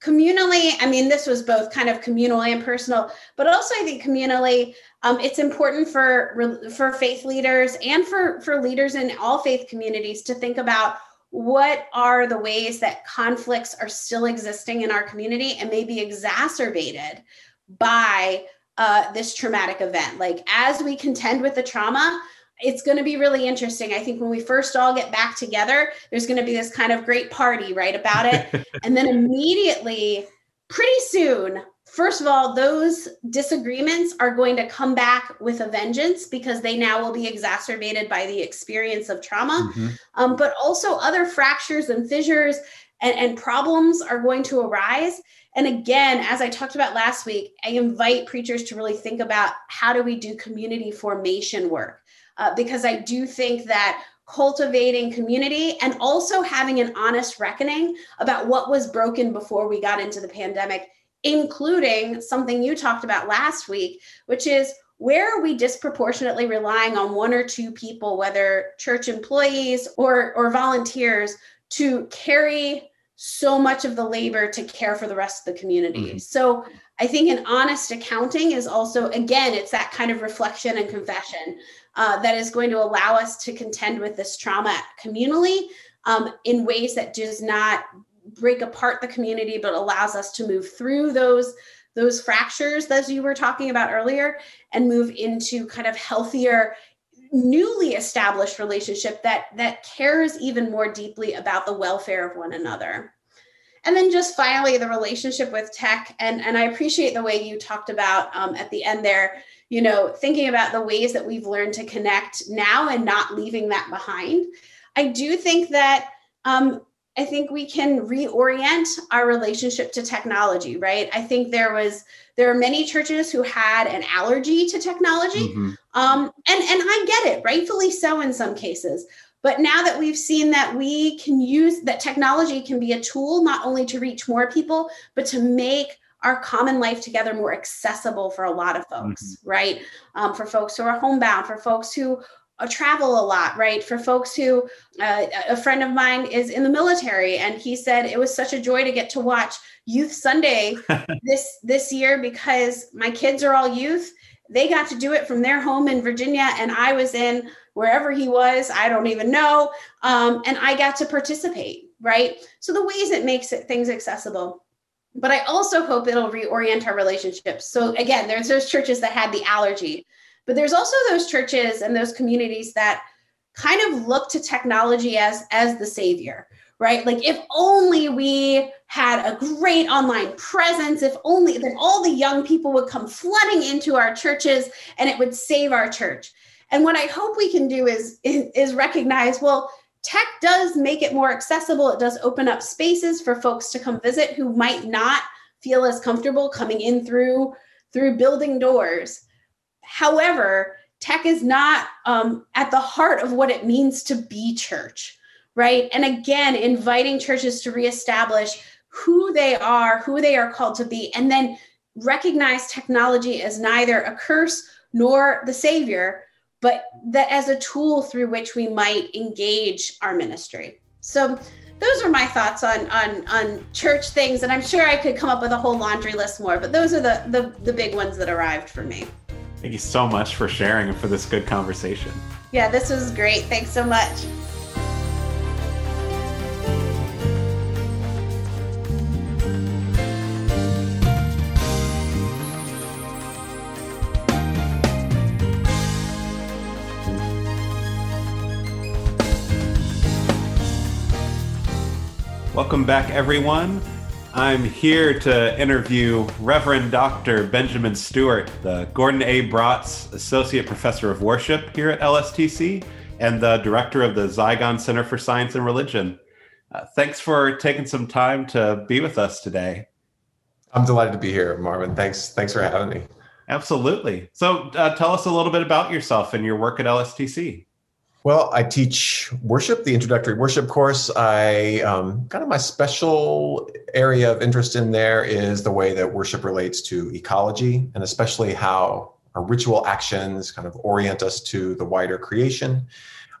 Communally, I mean, this was both kind of communal and personal, but also I think communally, um, it's important for for faith leaders and for for leaders in all faith communities to think about what are the ways that conflicts are still existing in our community and may be exacerbated by uh, this traumatic event. Like as we contend with the trauma, it's going to be really interesting. I think when we first all get back together, there's going to be this kind of great party, right, about it. and then immediately, pretty soon, first of all, those disagreements are going to come back with a vengeance because they now will be exacerbated by the experience of trauma. Mm-hmm. Um, but also, other fractures and fissures and, and problems are going to arise. And again, as I talked about last week, I invite preachers to really think about how do we do community formation work? Uh, because I do think that cultivating community and also having an honest reckoning about what was broken before we got into the pandemic, including something you talked about last week, which is where are we disproportionately relying on one or two people, whether church employees or, or volunteers, to carry so much of the labor to care for the rest of the community? Mm-hmm. So I think an honest accounting is also, again, it's that kind of reflection and confession uh, that is going to allow us to contend with this trauma communally um, in ways that does not break apart the community, but allows us to move through those those fractures as you were talking about earlier and move into kind of healthier newly established relationship that that cares even more deeply about the welfare of one another. And then just finally the relationship with tech and and i appreciate the way you talked about um, at the end there you know thinking about the ways that we've learned to connect now and not leaving that behind. I do think that um, i think we can reorient our relationship to technology right? I think there was there are many churches who had an allergy to technology mm-hmm. um, and and i get it rightfully so in some cases. But now that we've seen that we can use that technology can be a tool not only to reach more people, but to make our common life together more accessible for a lot of folks, mm-hmm. right? Um, for folks who are homebound, for folks who uh, travel a lot, right? For folks who, uh, a friend of mine is in the military, and he said it was such a joy to get to watch Youth Sunday this this year because my kids are all youth. They got to do it from their home in Virginia, and I was in wherever he was. I don't even know, um, and I got to participate, right? So the ways it makes it things accessible but I also hope it'll reorient our relationships. So again, there's those churches that had the allergy, but there's also those churches and those communities that kind of look to technology as as the savior, right? Like if only we had a great online presence, if only then all the young people would come flooding into our churches and it would save our church. And what I hope we can do is is recognize, well, tech does make it more accessible. It does open up spaces for folks to come visit who might not feel as comfortable coming in through through building doors. However, tech is not um, at the heart of what it means to be church, right? And again, inviting churches to reestablish who they are, who they are called to be, and then recognize technology as neither a curse nor the savior, but that as a tool through which we might engage our ministry. So those are my thoughts on on on church things and i'm sure i could come up with a whole laundry list more but those are the the, the big ones that arrived for me. Thank you so much for sharing and for this good conversation. Yeah this was great. Thanks so much welcome back, everyone. I'm here to interview Reverend Dr. Benjamin Stewart, the Gordon A. Braatz Associate Professor of Worship here at LSTC and the Director of the Zygon Center for Science and Religion. Uh, thanks for taking some time to be with us today. I'm delighted to be here, Marvin. Thanks. Thanks for having me. Absolutely. So, uh, tell us a little bit about yourself and your work at LSTC. Well, I teach worship, the introductory worship course. I um, kind of my special area of interest in there is the way that worship relates to ecology, and especially how our ritual actions kind of orient us to the wider creation.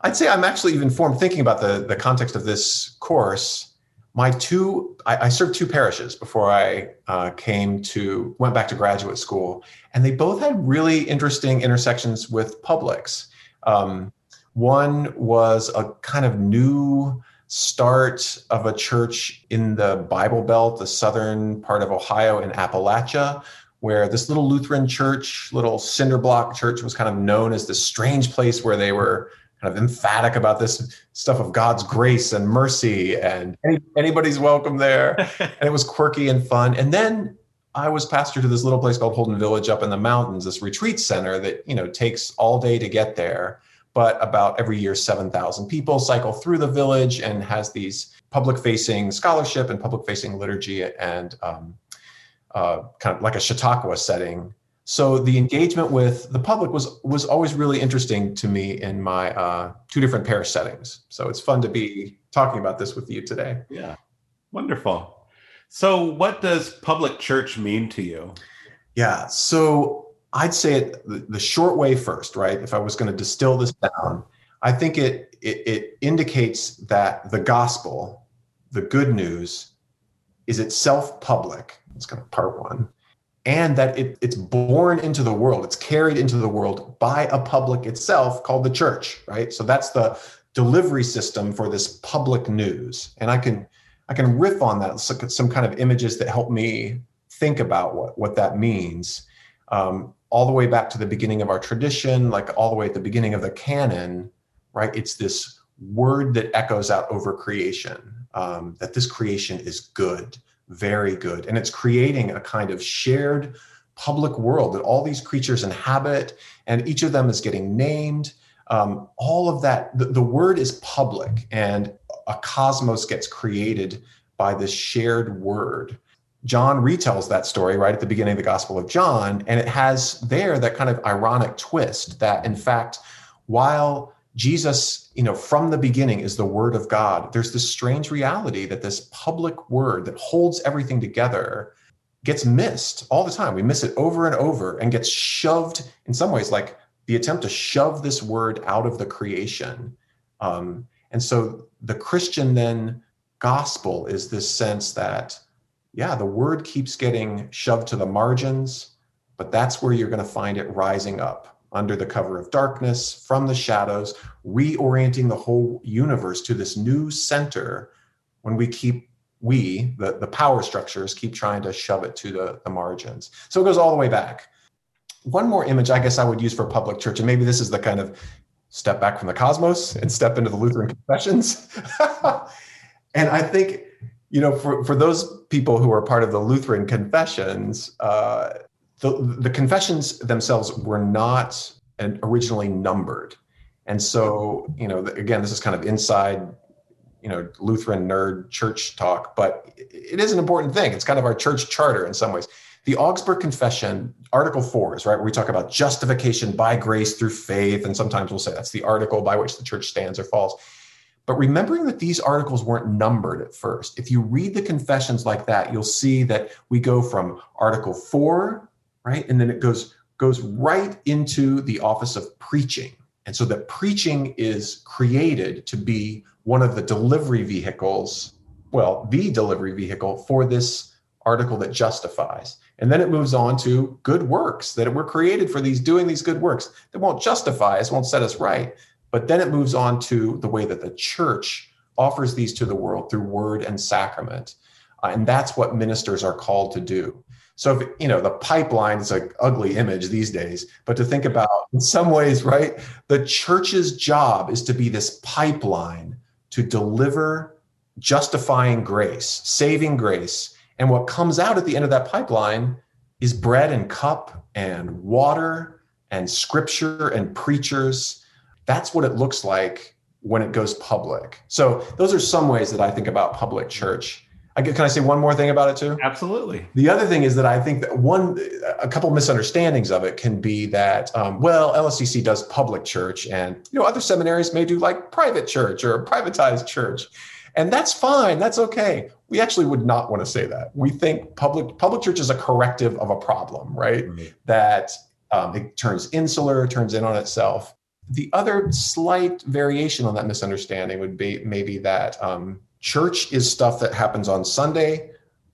I'd say I'm actually even formed thinking about the the context of this course. My two, I, I served two parishes before I uh, came to went back to graduate school, and they both had really interesting intersections with publics. Um, one was a kind of new start of a church in the Bible Belt, the southern part of Ohio in Appalachia, where this little Lutheran church, little cinder block church, was kind of known as this strange place where they were kind of emphatic about this stuff of God's grace and mercy, and anybody's welcome there. and it was quirky and fun. And then I was pastor to this little place called Holden Village up in the mountains, this retreat center that you know takes all day to get there but about every year 7,000 people cycle through the village and has these public facing scholarship and public facing liturgy and um, uh, kind of like a Chautauqua setting. So the engagement with the public was was always really interesting to me in my uh, two different parish settings. So it's fun to be talking about this with you today. Yeah, wonderful. So what does public church mean to you? Yeah, so I'd say it the short way first, right? If I was going to distill this down, I think it, it, it indicates that the gospel, the good news, is itself public. It's kind of part one, and that it, it's born into the world. It's carried into the world by a public itself called the church, right? So that's the delivery system for this public news, and I can I can riff on that some kind of images that help me think about what what that means. Um, all the way back to the beginning of our tradition, like all the way at the beginning of the canon, right? It's this word that echoes out over creation, um, that this creation is good, very good. And it's creating a kind of shared public world that all these creatures inhabit, and each of them is getting named. Um, all of that, the, the word is public, and a cosmos gets created by this shared word. John retells that story right at the beginning of the Gospel of John, and it has there that kind of ironic twist that, in fact, while Jesus, you know, from the beginning is the Word of God, there's this strange reality that this public word that holds everything together gets missed all the time. We miss it over and over and gets shoved in some ways, like the attempt to shove this word out of the creation. Um, and so the Christian then gospel is this sense that yeah, the word keeps getting shoved to the margins, but that's where you're going to find it rising up under the cover of darkness, from the shadows, reorienting the whole universe to this new center when we keep we the, the power structures keep trying to shove it to the, the margins. So it goes all the way back. One more image i guess i would use for public church and maybe this is the kind of step back from the cosmos and step into the lutheran confessions. And i think you know, for, for those people who are part of the Lutheran confessions, uh, the, the confessions themselves were not originally numbered. And so, you know, again, this is kind of inside, you know, Lutheran nerd church talk, but it is an important thing. It's kind of our church charter in some ways. The Augsburg Confession, Article 4 is right where we talk about justification by grace through faith. And sometimes we'll say that's the article by which the church stands or falls. But remembering that these articles weren't numbered at first, if you read the confessions like that, you'll see that we go from Article 4, right? And then it goes goes right into the office of preaching. And so that preaching is created to be one of the delivery vehicles, well, the delivery vehicle for this article that justifies. And then it moves on to good works that were created for these doing these good works that won't justify us, won't set us right, but then it moves on to the way that the church offers these to the world through word and sacrament. Uh, and that's what ministers are called to do. So, if, you know, the pipeline is an ugly image these days, but to think about in some ways, right, the church's job is to be this pipeline to deliver justifying grace, saving grace. And what comes out at the end of that pipeline is bread and cup and water and scripture and preachers. That's what it looks like when it goes public. So, those are some ways that I think about public church. I can I say one more thing about it too? Absolutely. The other thing is that I think that one, a couple misunderstandings of it can be that, um, well, LSTC does public church, and you know other seminaries may do like private church or privatized church, and that's fine. That's okay. We actually would not want to say that. We think public public church is a corrective of a problem, right? Mm-hmm. That um, it turns insular, turns in on itself. The other slight variation on that misunderstanding would be maybe that. Um, church is stuff that happens on Sunday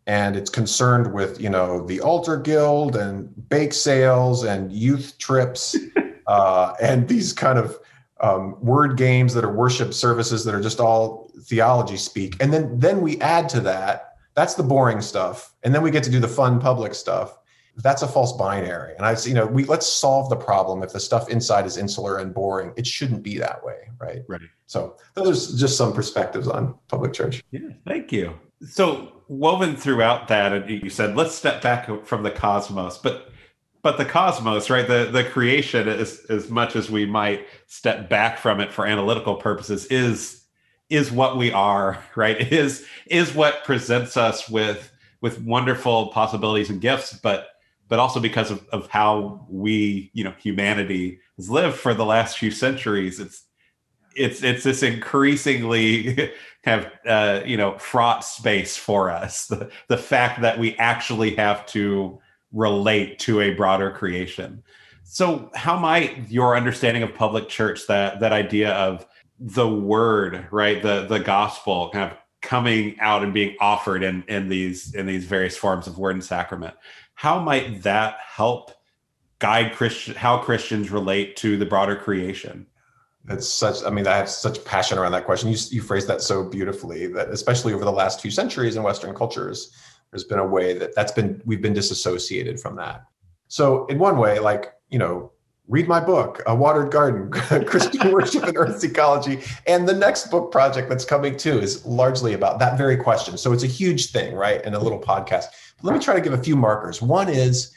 and it's concerned with you know the altar guild and bake sales and youth trips uh, and these kind of um, word games that are worship services that are just all theology speak and then then we add to that that's the boring stuff and then we get to do the fun public stuff that's a false binary. And i you know we let's solve the problem. If the stuff inside is insular and boring it shouldn't be that way right? Right. So those are just some perspectives on public church. Yeah thank you. So woven throughout that and you said let's step back from the cosmos. But but the cosmos right the the creation is as much as we might step back from it for analytical purposes is is what we are right? Is is what presents us with with wonderful possibilities and gifts but but also because of, of how we, you know, humanity has lived for the last few centuries. It's it's it's this increasingly of uh, you know fraught space for us. The the fact that we actually have to relate to a broader creation. So, how might your understanding of public church that that idea of the word, right, the the gospel, kind of coming out and being offered in in these in these various forms of word and sacrament how might that help guide Christian how Christians relate to the broader creation? That's such. I mean, I have such passion around that question. You you phrased that so beautifully. That especially over the last few centuries in Western cultures, there's been a way that that's been we've been disassociated from that. So in one way, like you know, read my book, A Watered Garden, Christian Worship and Earth Ecology. And the next book project that's coming too is largely about that very question. So it's a huge thing, right? And a little podcast. Let me try to give a few markers. One is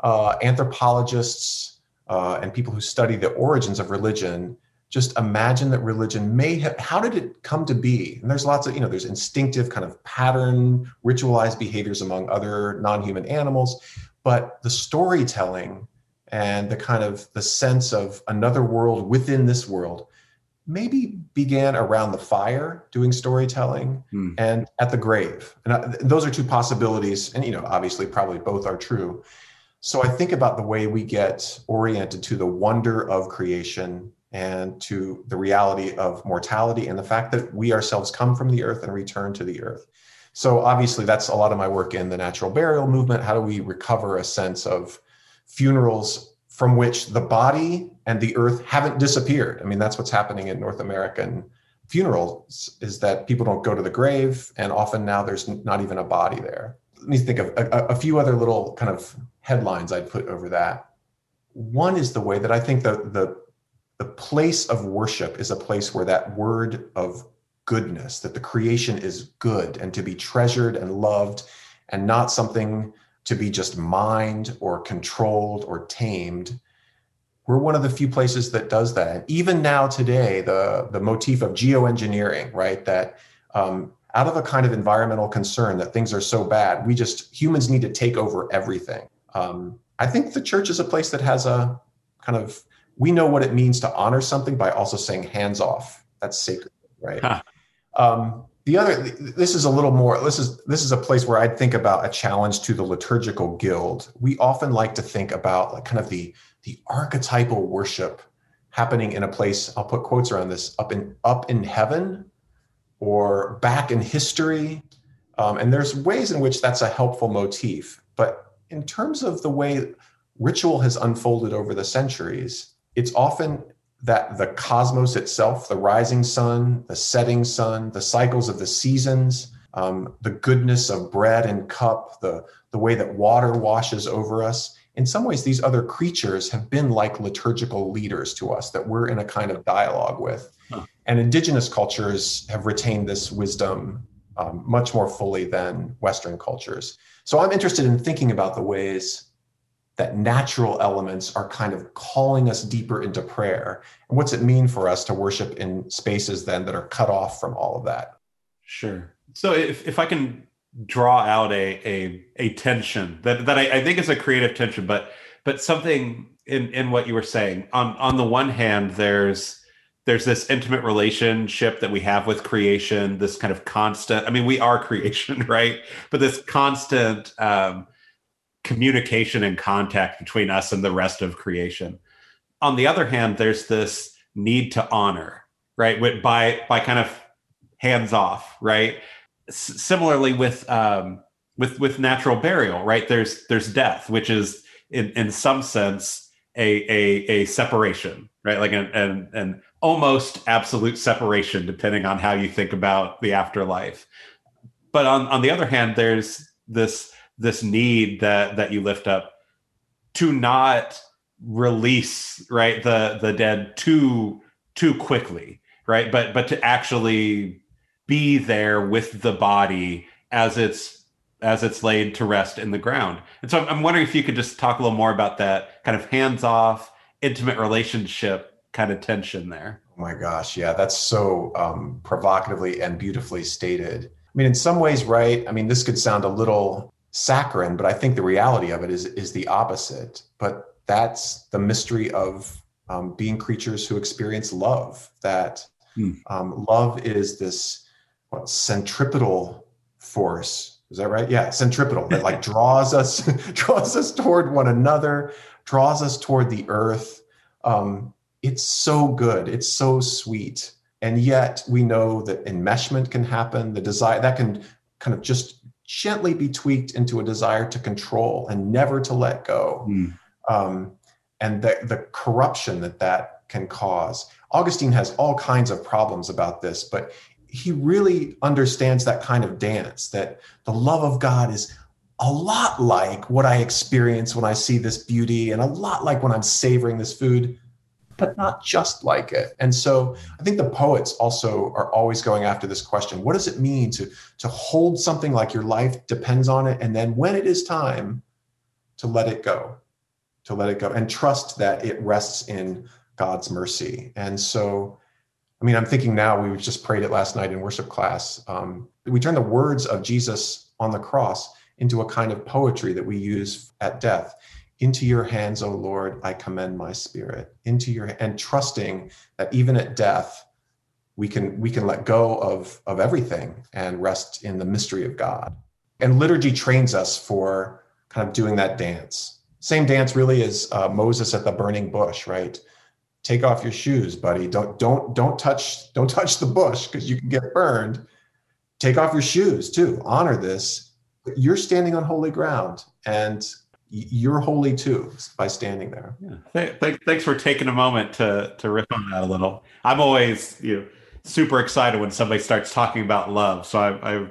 uh, anthropologists uh, and people who study the origins of religion just imagine that religion may have how did it come to be and there's lots of you know there's instinctive kind of pattern ritualized behaviors among other non-human animals but the storytelling and the kind of the sense of another world within this world maybe began around the fire doing storytelling hmm. and at the grave. And I, those are two possibilities and you know obviously probably both are true. So i think about the way we get oriented to the wonder of creation and to the reality of mortality and the fact that we ourselves come from the earth and return to the earth. So obviously that's a lot of my work in the natural burial movement. How do we recover a sense of funerals from which the body and the earth haven't disappeared. I mean, that's what's happening in North American funerals is that people don't go to the grave and often now there's not even a body there. Let me think of a, a few other little kind of headlines I'd put over that. One is the way that I think the, the, the place of worship is a place where that word of goodness, that the creation is good and to be treasured and loved and not something to be just mined or controlled or tamed we're one of the few places that does that. Even now today the the motif of geoengineering right that um, out of a kind of environmental concern that things are so bad we just humans need to take over everything. Um, i think the church is a place that has a kind of we know what it means to honor something by also saying hands off. That's sacred right? Huh. um, the other this is a little more this is this is a place where i'd think about a challenge to the liturgical guild. We often like to think about like kind of the the archetypal worship happening in a place i'll put quotes around this up in up in heaven or back in history. Um, and there's ways in which that's a helpful motif. But in terms of the way ritual has unfolded over the centuries it's often that the cosmos itself, the rising sun, the setting sun, the cycles of the seasons, um, the goodness of bread and cup, the, the way that water washes over us. In some ways, these other creatures have been like liturgical leaders to us that we're in a kind of dialogue with. Huh. and indigenous cultures have retained this wisdom um, much more fully than Western cultures. So I'm interested in thinking about the ways that natural elements are kind of calling us deeper into prayer. And what's it mean for us to worship in spaces then that are cut off from all of that? Sure. So if, if I can draw out a a, a tension that, that I, I think is a creative tension, but but something in, in what you were saying. On on the one hand, there's there's this intimate relationship that we have with creation, this kind of constant, I mean, we are creation, right? But this constant um, communication and contact between us and the rest of creation. On the other hand, there's this need to honor, right? By by kind of hands off, right? S- similarly with um, with with natural burial, right? There's there's death, which is in in some sense a a, a separation, right? Like an, an an almost absolute separation, depending on how you think about the afterlife. But on on the other hand, there's this this need that that you lift up to not release right the the dead too too quickly right? But but to actually be there with the body as it's as it's laid to rest in the ground. And so i'm wondering if you could just talk a little more about that kind of hands off intimate relationship kind of tension there. Oh my gosh yeah that's so um, provocatively and beautifully stated. I mean in some ways right i mean this could sound a little saccharine, but I think the reality of it is is the opposite. But that's the mystery of um, being creatures who experience love. That hmm. um, love is this what, centripetal force. Is that right? Yeah, centripetal that like draws us draws us toward one another, draws us toward the earth. Um, it's so good. It's so sweet. And yet we know that enmeshment can happen. The desire that can kind of just gently be tweaked into a desire to control and never to let go. Mm. Um, and the, the corruption that that can cause. Augustine has all kinds of problems about this, but he really understands that kind of dance that the love of God is a lot like what I experience when I see this beauty and a lot like when I'm savoring this food but not just like it. And so I think the poets also are always going after this question what does it mean to, to hold something like your life depends on it? And then when it is time to let it go, to let it go and trust that it rests in God's mercy. And so, I mean, I'm thinking now, we just prayed it last night in worship class. Um, we turn the words of Jesus on the cross into a kind of poetry that we use at death into your hands o lord i commend my spirit. Into your and trusting that even at death we can we can let go of of everything and rest in the mystery of god. And liturgy trains us for kind of doing that dance. Same dance really as uh, moses at the burning bush right? Take off your shoes buddy. Don't don't don't touch don't touch the bush because you can get burned. Take off your shoes too. Honor this. You're standing on holy ground and you're holy too by standing there. Yeah. Th- th- thanks for taking a moment to to riff on that a little. I'm always you know, super excited when somebody starts talking about love. So I, I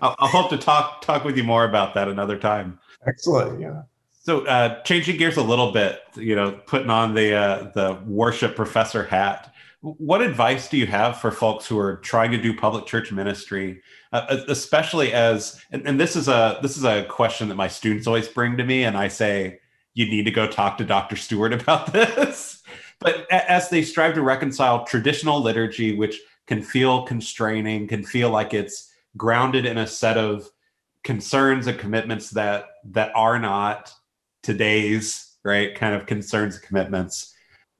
I'll, I'll hope to talk talk with you more about that another time. Excellent. Yeah. So uh, changing gears a little bit, you know, putting on the uh, the worship professor hat. What advice do you have for folks who are trying to do public church ministry uh, especially as and, and this is a this is a question that my students always bring to me and i say you need to go talk to dr stewart about this. But as they strive to reconcile traditional liturgy which can feel constraining can feel like it's grounded in a set of concerns and commitments that that are not today's right kind of concerns and commitments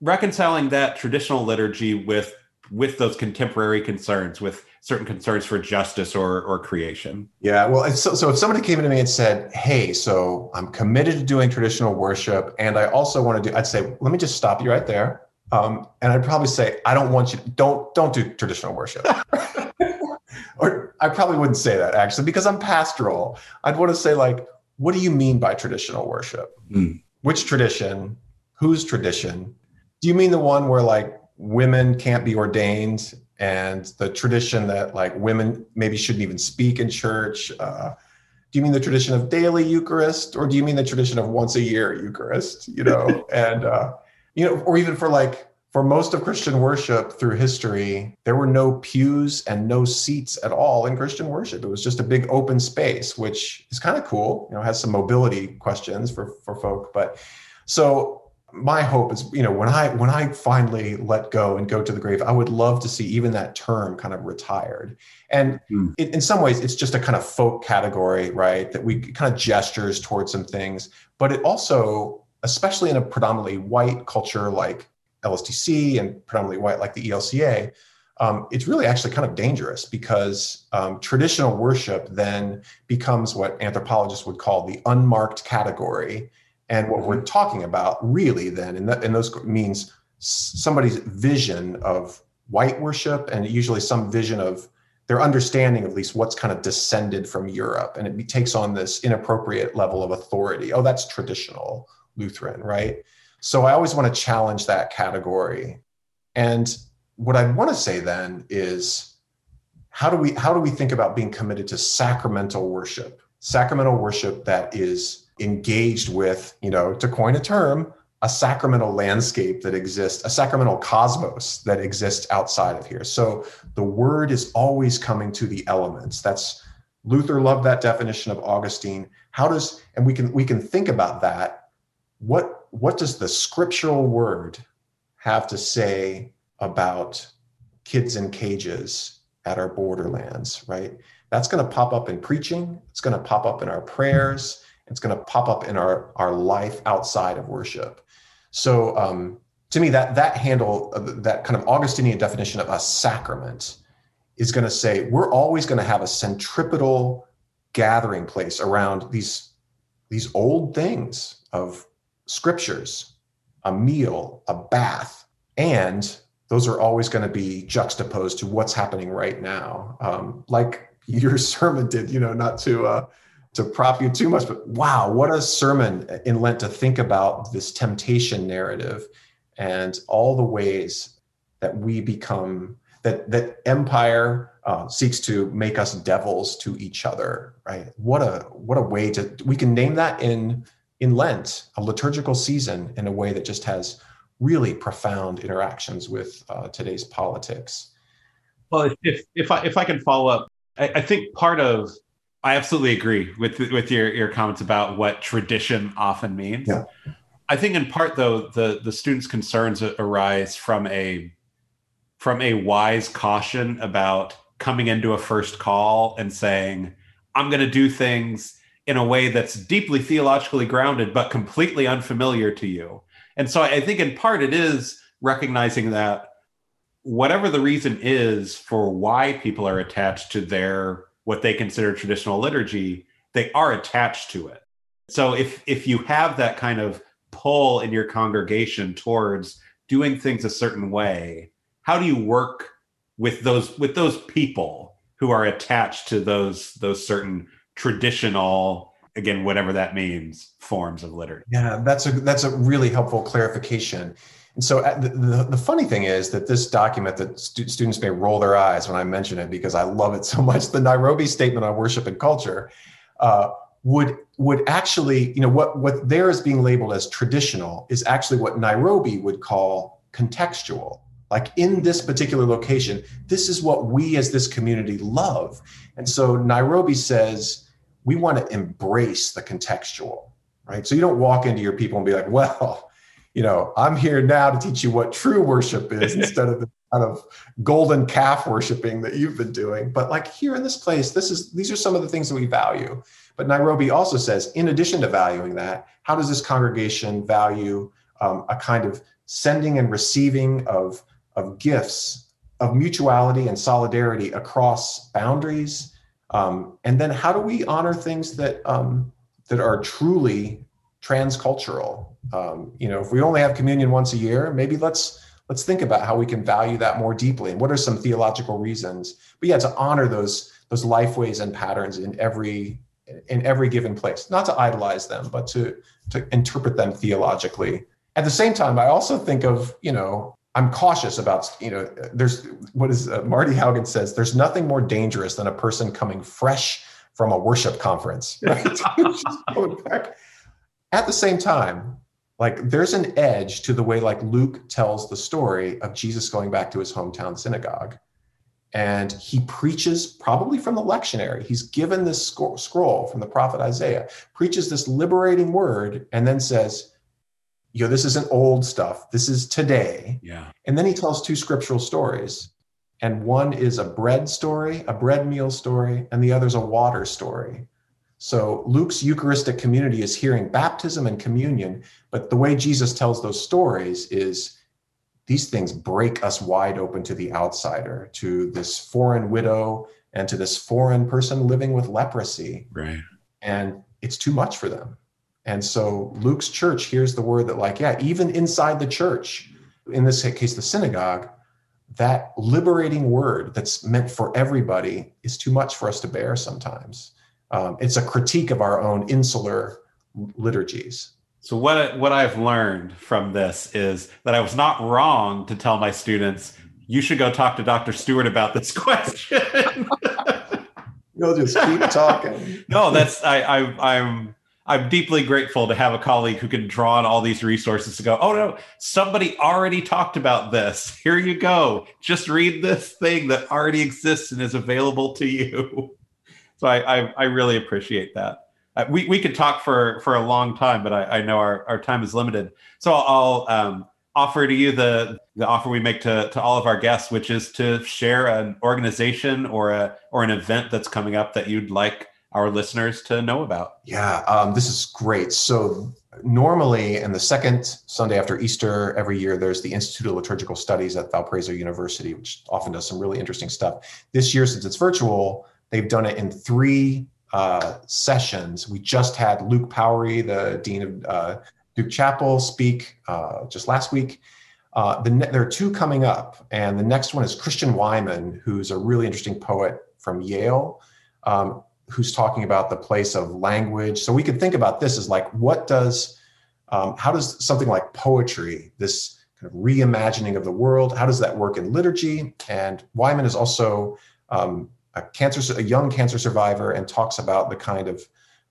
reconciling that traditional liturgy with with those contemporary concerns with certain concerns for justice or or creation. Yeah, well, so, so if somebody came to me and said, "Hey, so I'm committed to doing traditional worship, and I also want to do," I'd say, "Let me just stop you right there." Um, and I'd probably say, "I don't want you. Don't don't do traditional worship." or I probably wouldn't say that actually because I'm pastoral. I'd want to say like, "What do you mean by traditional worship? Mm. Which tradition? Whose tradition? Do you mean the one where like women can't be ordained and the tradition that like women maybe shouldn't even speak in church. Uh, do you mean the tradition of daily Eucharist, or do you mean the tradition of once a year Eucharist? You know, and uh, you know, or even for like for most of Christian worship through history, there were no pews and no seats at all in Christian worship. It was just a big open space, which is kind of cool. You know, has some mobility questions for for folk. But so my hope is, you know, when I when I finally let go and go to the grave, I would love to see even that term kind of retired. And mm. in some ways, it's just a kind of folk category, right? That we kind of gestures towards some things, but it also, especially in a predominantly white culture like LSTC and predominantly white like the ELCA, um, it's really actually kind of dangerous because um, traditional worship then becomes what anthropologists would call the unmarked category. And what we're mm-hmm. talking about really then, and, that, and those means somebody's vision of white worship and usually some vision of their understanding, at least what's kind of descended from Europe. And it takes on this inappropriate level of authority. Oh, that's traditional Lutheran, right? So I always want to challenge that category. And what I want to say then is how do we how do we think about being committed to sacramental worship? Sacramental worship that is engaged with, you know, to coin a term, a sacramental landscape that exists, a sacramental cosmos that exists outside of here. So the word is always coming to the elements. That's Luther loved that definition of Augustine. How does and we can we can think about that what what does the scriptural word have to say about kids in cages at our borderlands right that's going to pop up in preaching it's going to pop up in our prayers it's going to pop up in our our life outside of worship so um, to me that that handle uh, that kind of augustinian definition of a sacrament is going to say we're always going to have a centripetal gathering place around these these old things of scriptures, a meal, a bath, and those are always going to be juxtaposed to what's happening right now. Um, like your sermon did, you know, not to uh, to prop you too much, but wow, what a sermon in Lent to think about this temptation narrative and all the ways that we become that that empire uh, seeks to make us devils to each other. Right? What a what a way to we can name that in in Lent, a liturgical season, in a way that just has really profound interactions with uh, today's politics. Well, if if I if I can follow up, I, I, think part of I absolutely agree with with your your comments about what tradition often means. Yeah. I think in part though the the students' concerns arise from a from a wise caution about coming into a first call and saying I'm going to do things in a way that's deeply theologically grounded but completely unfamiliar to you. And so I think in part it is recognizing that whatever the reason is for why people are attached to their what they consider traditional liturgy, they are attached to it. So if if you have that kind of pull in your congregation towards doing things a certain way, how do you work with those with those people who are attached to those those certain traditional again whatever that means forms of liturgy yeah that's a that's a really helpful clarification and so uh, the, the, the funny thing is that this document that stu- students may roll their eyes when i mention it because i love it so much the nairobi statement on worship and culture uh, would would actually you know what what there is being labeled as traditional is actually what nairobi would call contextual like in this particular location this is what we as this community love and so nairobi says we want to embrace the contextual, right? So you don't walk into your people and be like, well, you know, I'm here now to teach you what true worship is instead of the kind of golden calf worshiping that you've been doing. But like here in this place, this is these are some of the things that we value. But Nairobi also says, in addition to valuing that, how does this congregation value um, a kind of sending and receiving of, of gifts of mutuality and solidarity across boundaries um, and then how do we honor things that um, that are truly transcultural? Um, you know, if we only have communion once a year, maybe let's let's think about how we can value that more deeply and what are some theological reasons. But yeah, to honor those those lifeways and patterns in every in every given place, not to idolize them, but to to interpret them theologically. At the same time, I also think of you know I'm cautious about, you know, there's what is uh, Marty Haugen says, there's nothing more dangerous than a person coming fresh from a worship conference. Right? At the same time, like there's an edge to the way like Luke tells the story of Jesus going back to his hometown synagogue. And he preaches probably from the lectionary. He's given this scroll from the prophet Isaiah, preaches this liberating word, and then says, Yo, this isn't old stuff. This is today. Yeah. And then he tells two scriptural stories. And one is a bread story, a bread meal story, and the other is a water story. So Luke's Eucharistic community is hearing baptism and communion, but the way Jesus tells those stories is these things break us wide open to the outsider, to this foreign widow and to this foreign person living with leprosy. Right. And it's too much for them. And so Luke's church hears the word that, like, yeah, even inside the church, in this case, the synagogue, that liberating word that's meant for everybody is too much for us to bear sometimes um, it's a critique of our own insular liturgies. So what what I've learned from this is that I was not wrong to tell my students you should go talk to Dr. Stewart about this question. You'll just keep talking. no, that's I, I I'm I'm deeply grateful to have a colleague who can draw on all these resources to go, oh no, somebody already talked about this. Here you go. Just read this thing that already exists and is available to you. So I, I, I really appreciate that. Uh, we, we could talk for, for a long time, but I, I know our, our time is limited. So I'll, um, offer to you the, the offer we make to, to all of our guests, which is to share an organization or a, or an event that's coming up that you'd like our listeners to know about. Yeah, um, this is great. So normally in the second Sunday after Easter every year, there's the Institute of Liturgical Studies at Valparaiso University, which often does some really interesting stuff. This year, since it's virtual, They've done it in three uh, sessions. We just had Luke Powery, the dean of uh, Duke Chapel, speak uh, just last week. Uh, the ne- there are two coming up, and the next one is Christian Wiman, who's a really interesting poet from Yale, um, who's talking about the place of language. So we could think about this as like, what does, um, how does something like poetry, this kind of reimagining of the world, how does that work in liturgy? And Wiman is also um, a cancer, a young cancer survivor, and talks about the kind of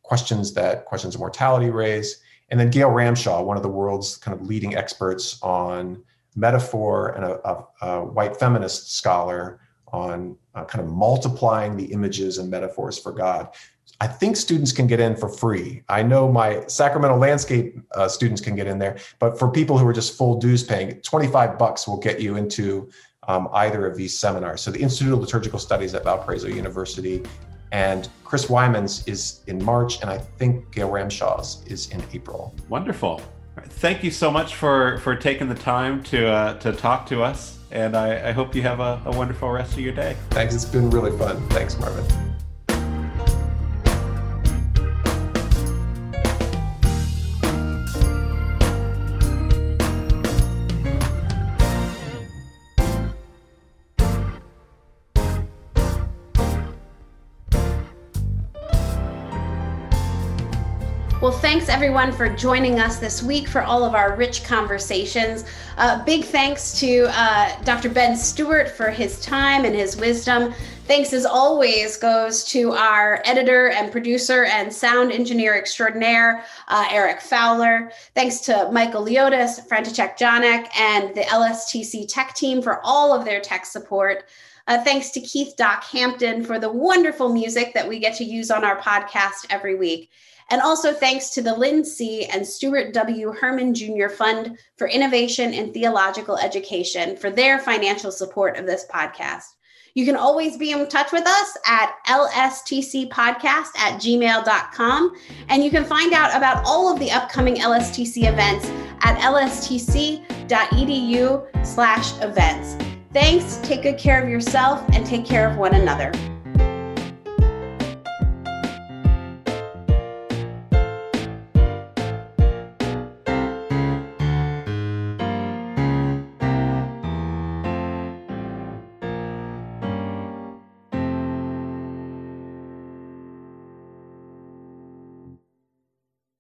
questions that questions of mortality raise. And then Gail Ramshaw, one of the world's kind of leading experts on metaphor and a, a, a white feminist scholar on uh, kind of multiplying the images and metaphors for God. I think students can get in for free. I know my Sacramental landscape uh, students can get in there, but for people who are just full dues paying, 25 bucks will get you into um, either of these seminars. So the Institute of Liturgical Studies at Valparaiso University and Chris Wiman's is in March, and I think Gail Ramshaw's is in April. Wonderful. Thank you so much for for taking the time to uh, to talk to us, and I, I hope you have a, a wonderful rest of your day. Thanks. It's been really fun. Thanks, Marvin. Everyone for joining us this week for all of our rich conversations. Uh, big thanks to uh, Dr. Ben Stewart for his time and his wisdom. Thanks as always goes to our editor and producer and sound engineer extraordinaire, uh, Eric Fowler. Thanks to Michael Leotis, František Janek, and the LSTC tech team for all of their tech support. Uh, thanks to Keith Doc Hampton for the wonderful music that we get to use on our podcast every week. And also thanks to the Lynn C. and Stuart W. Herman Jr. Fund for Innovation in Theological Education for their financial support of this podcast. You can always be in touch with us at lstcpodcast at gmail.com. And you can find out about all of the upcoming LSTC events at lstc.edu slash events. Thanks, take good care of yourself, and take care of one another.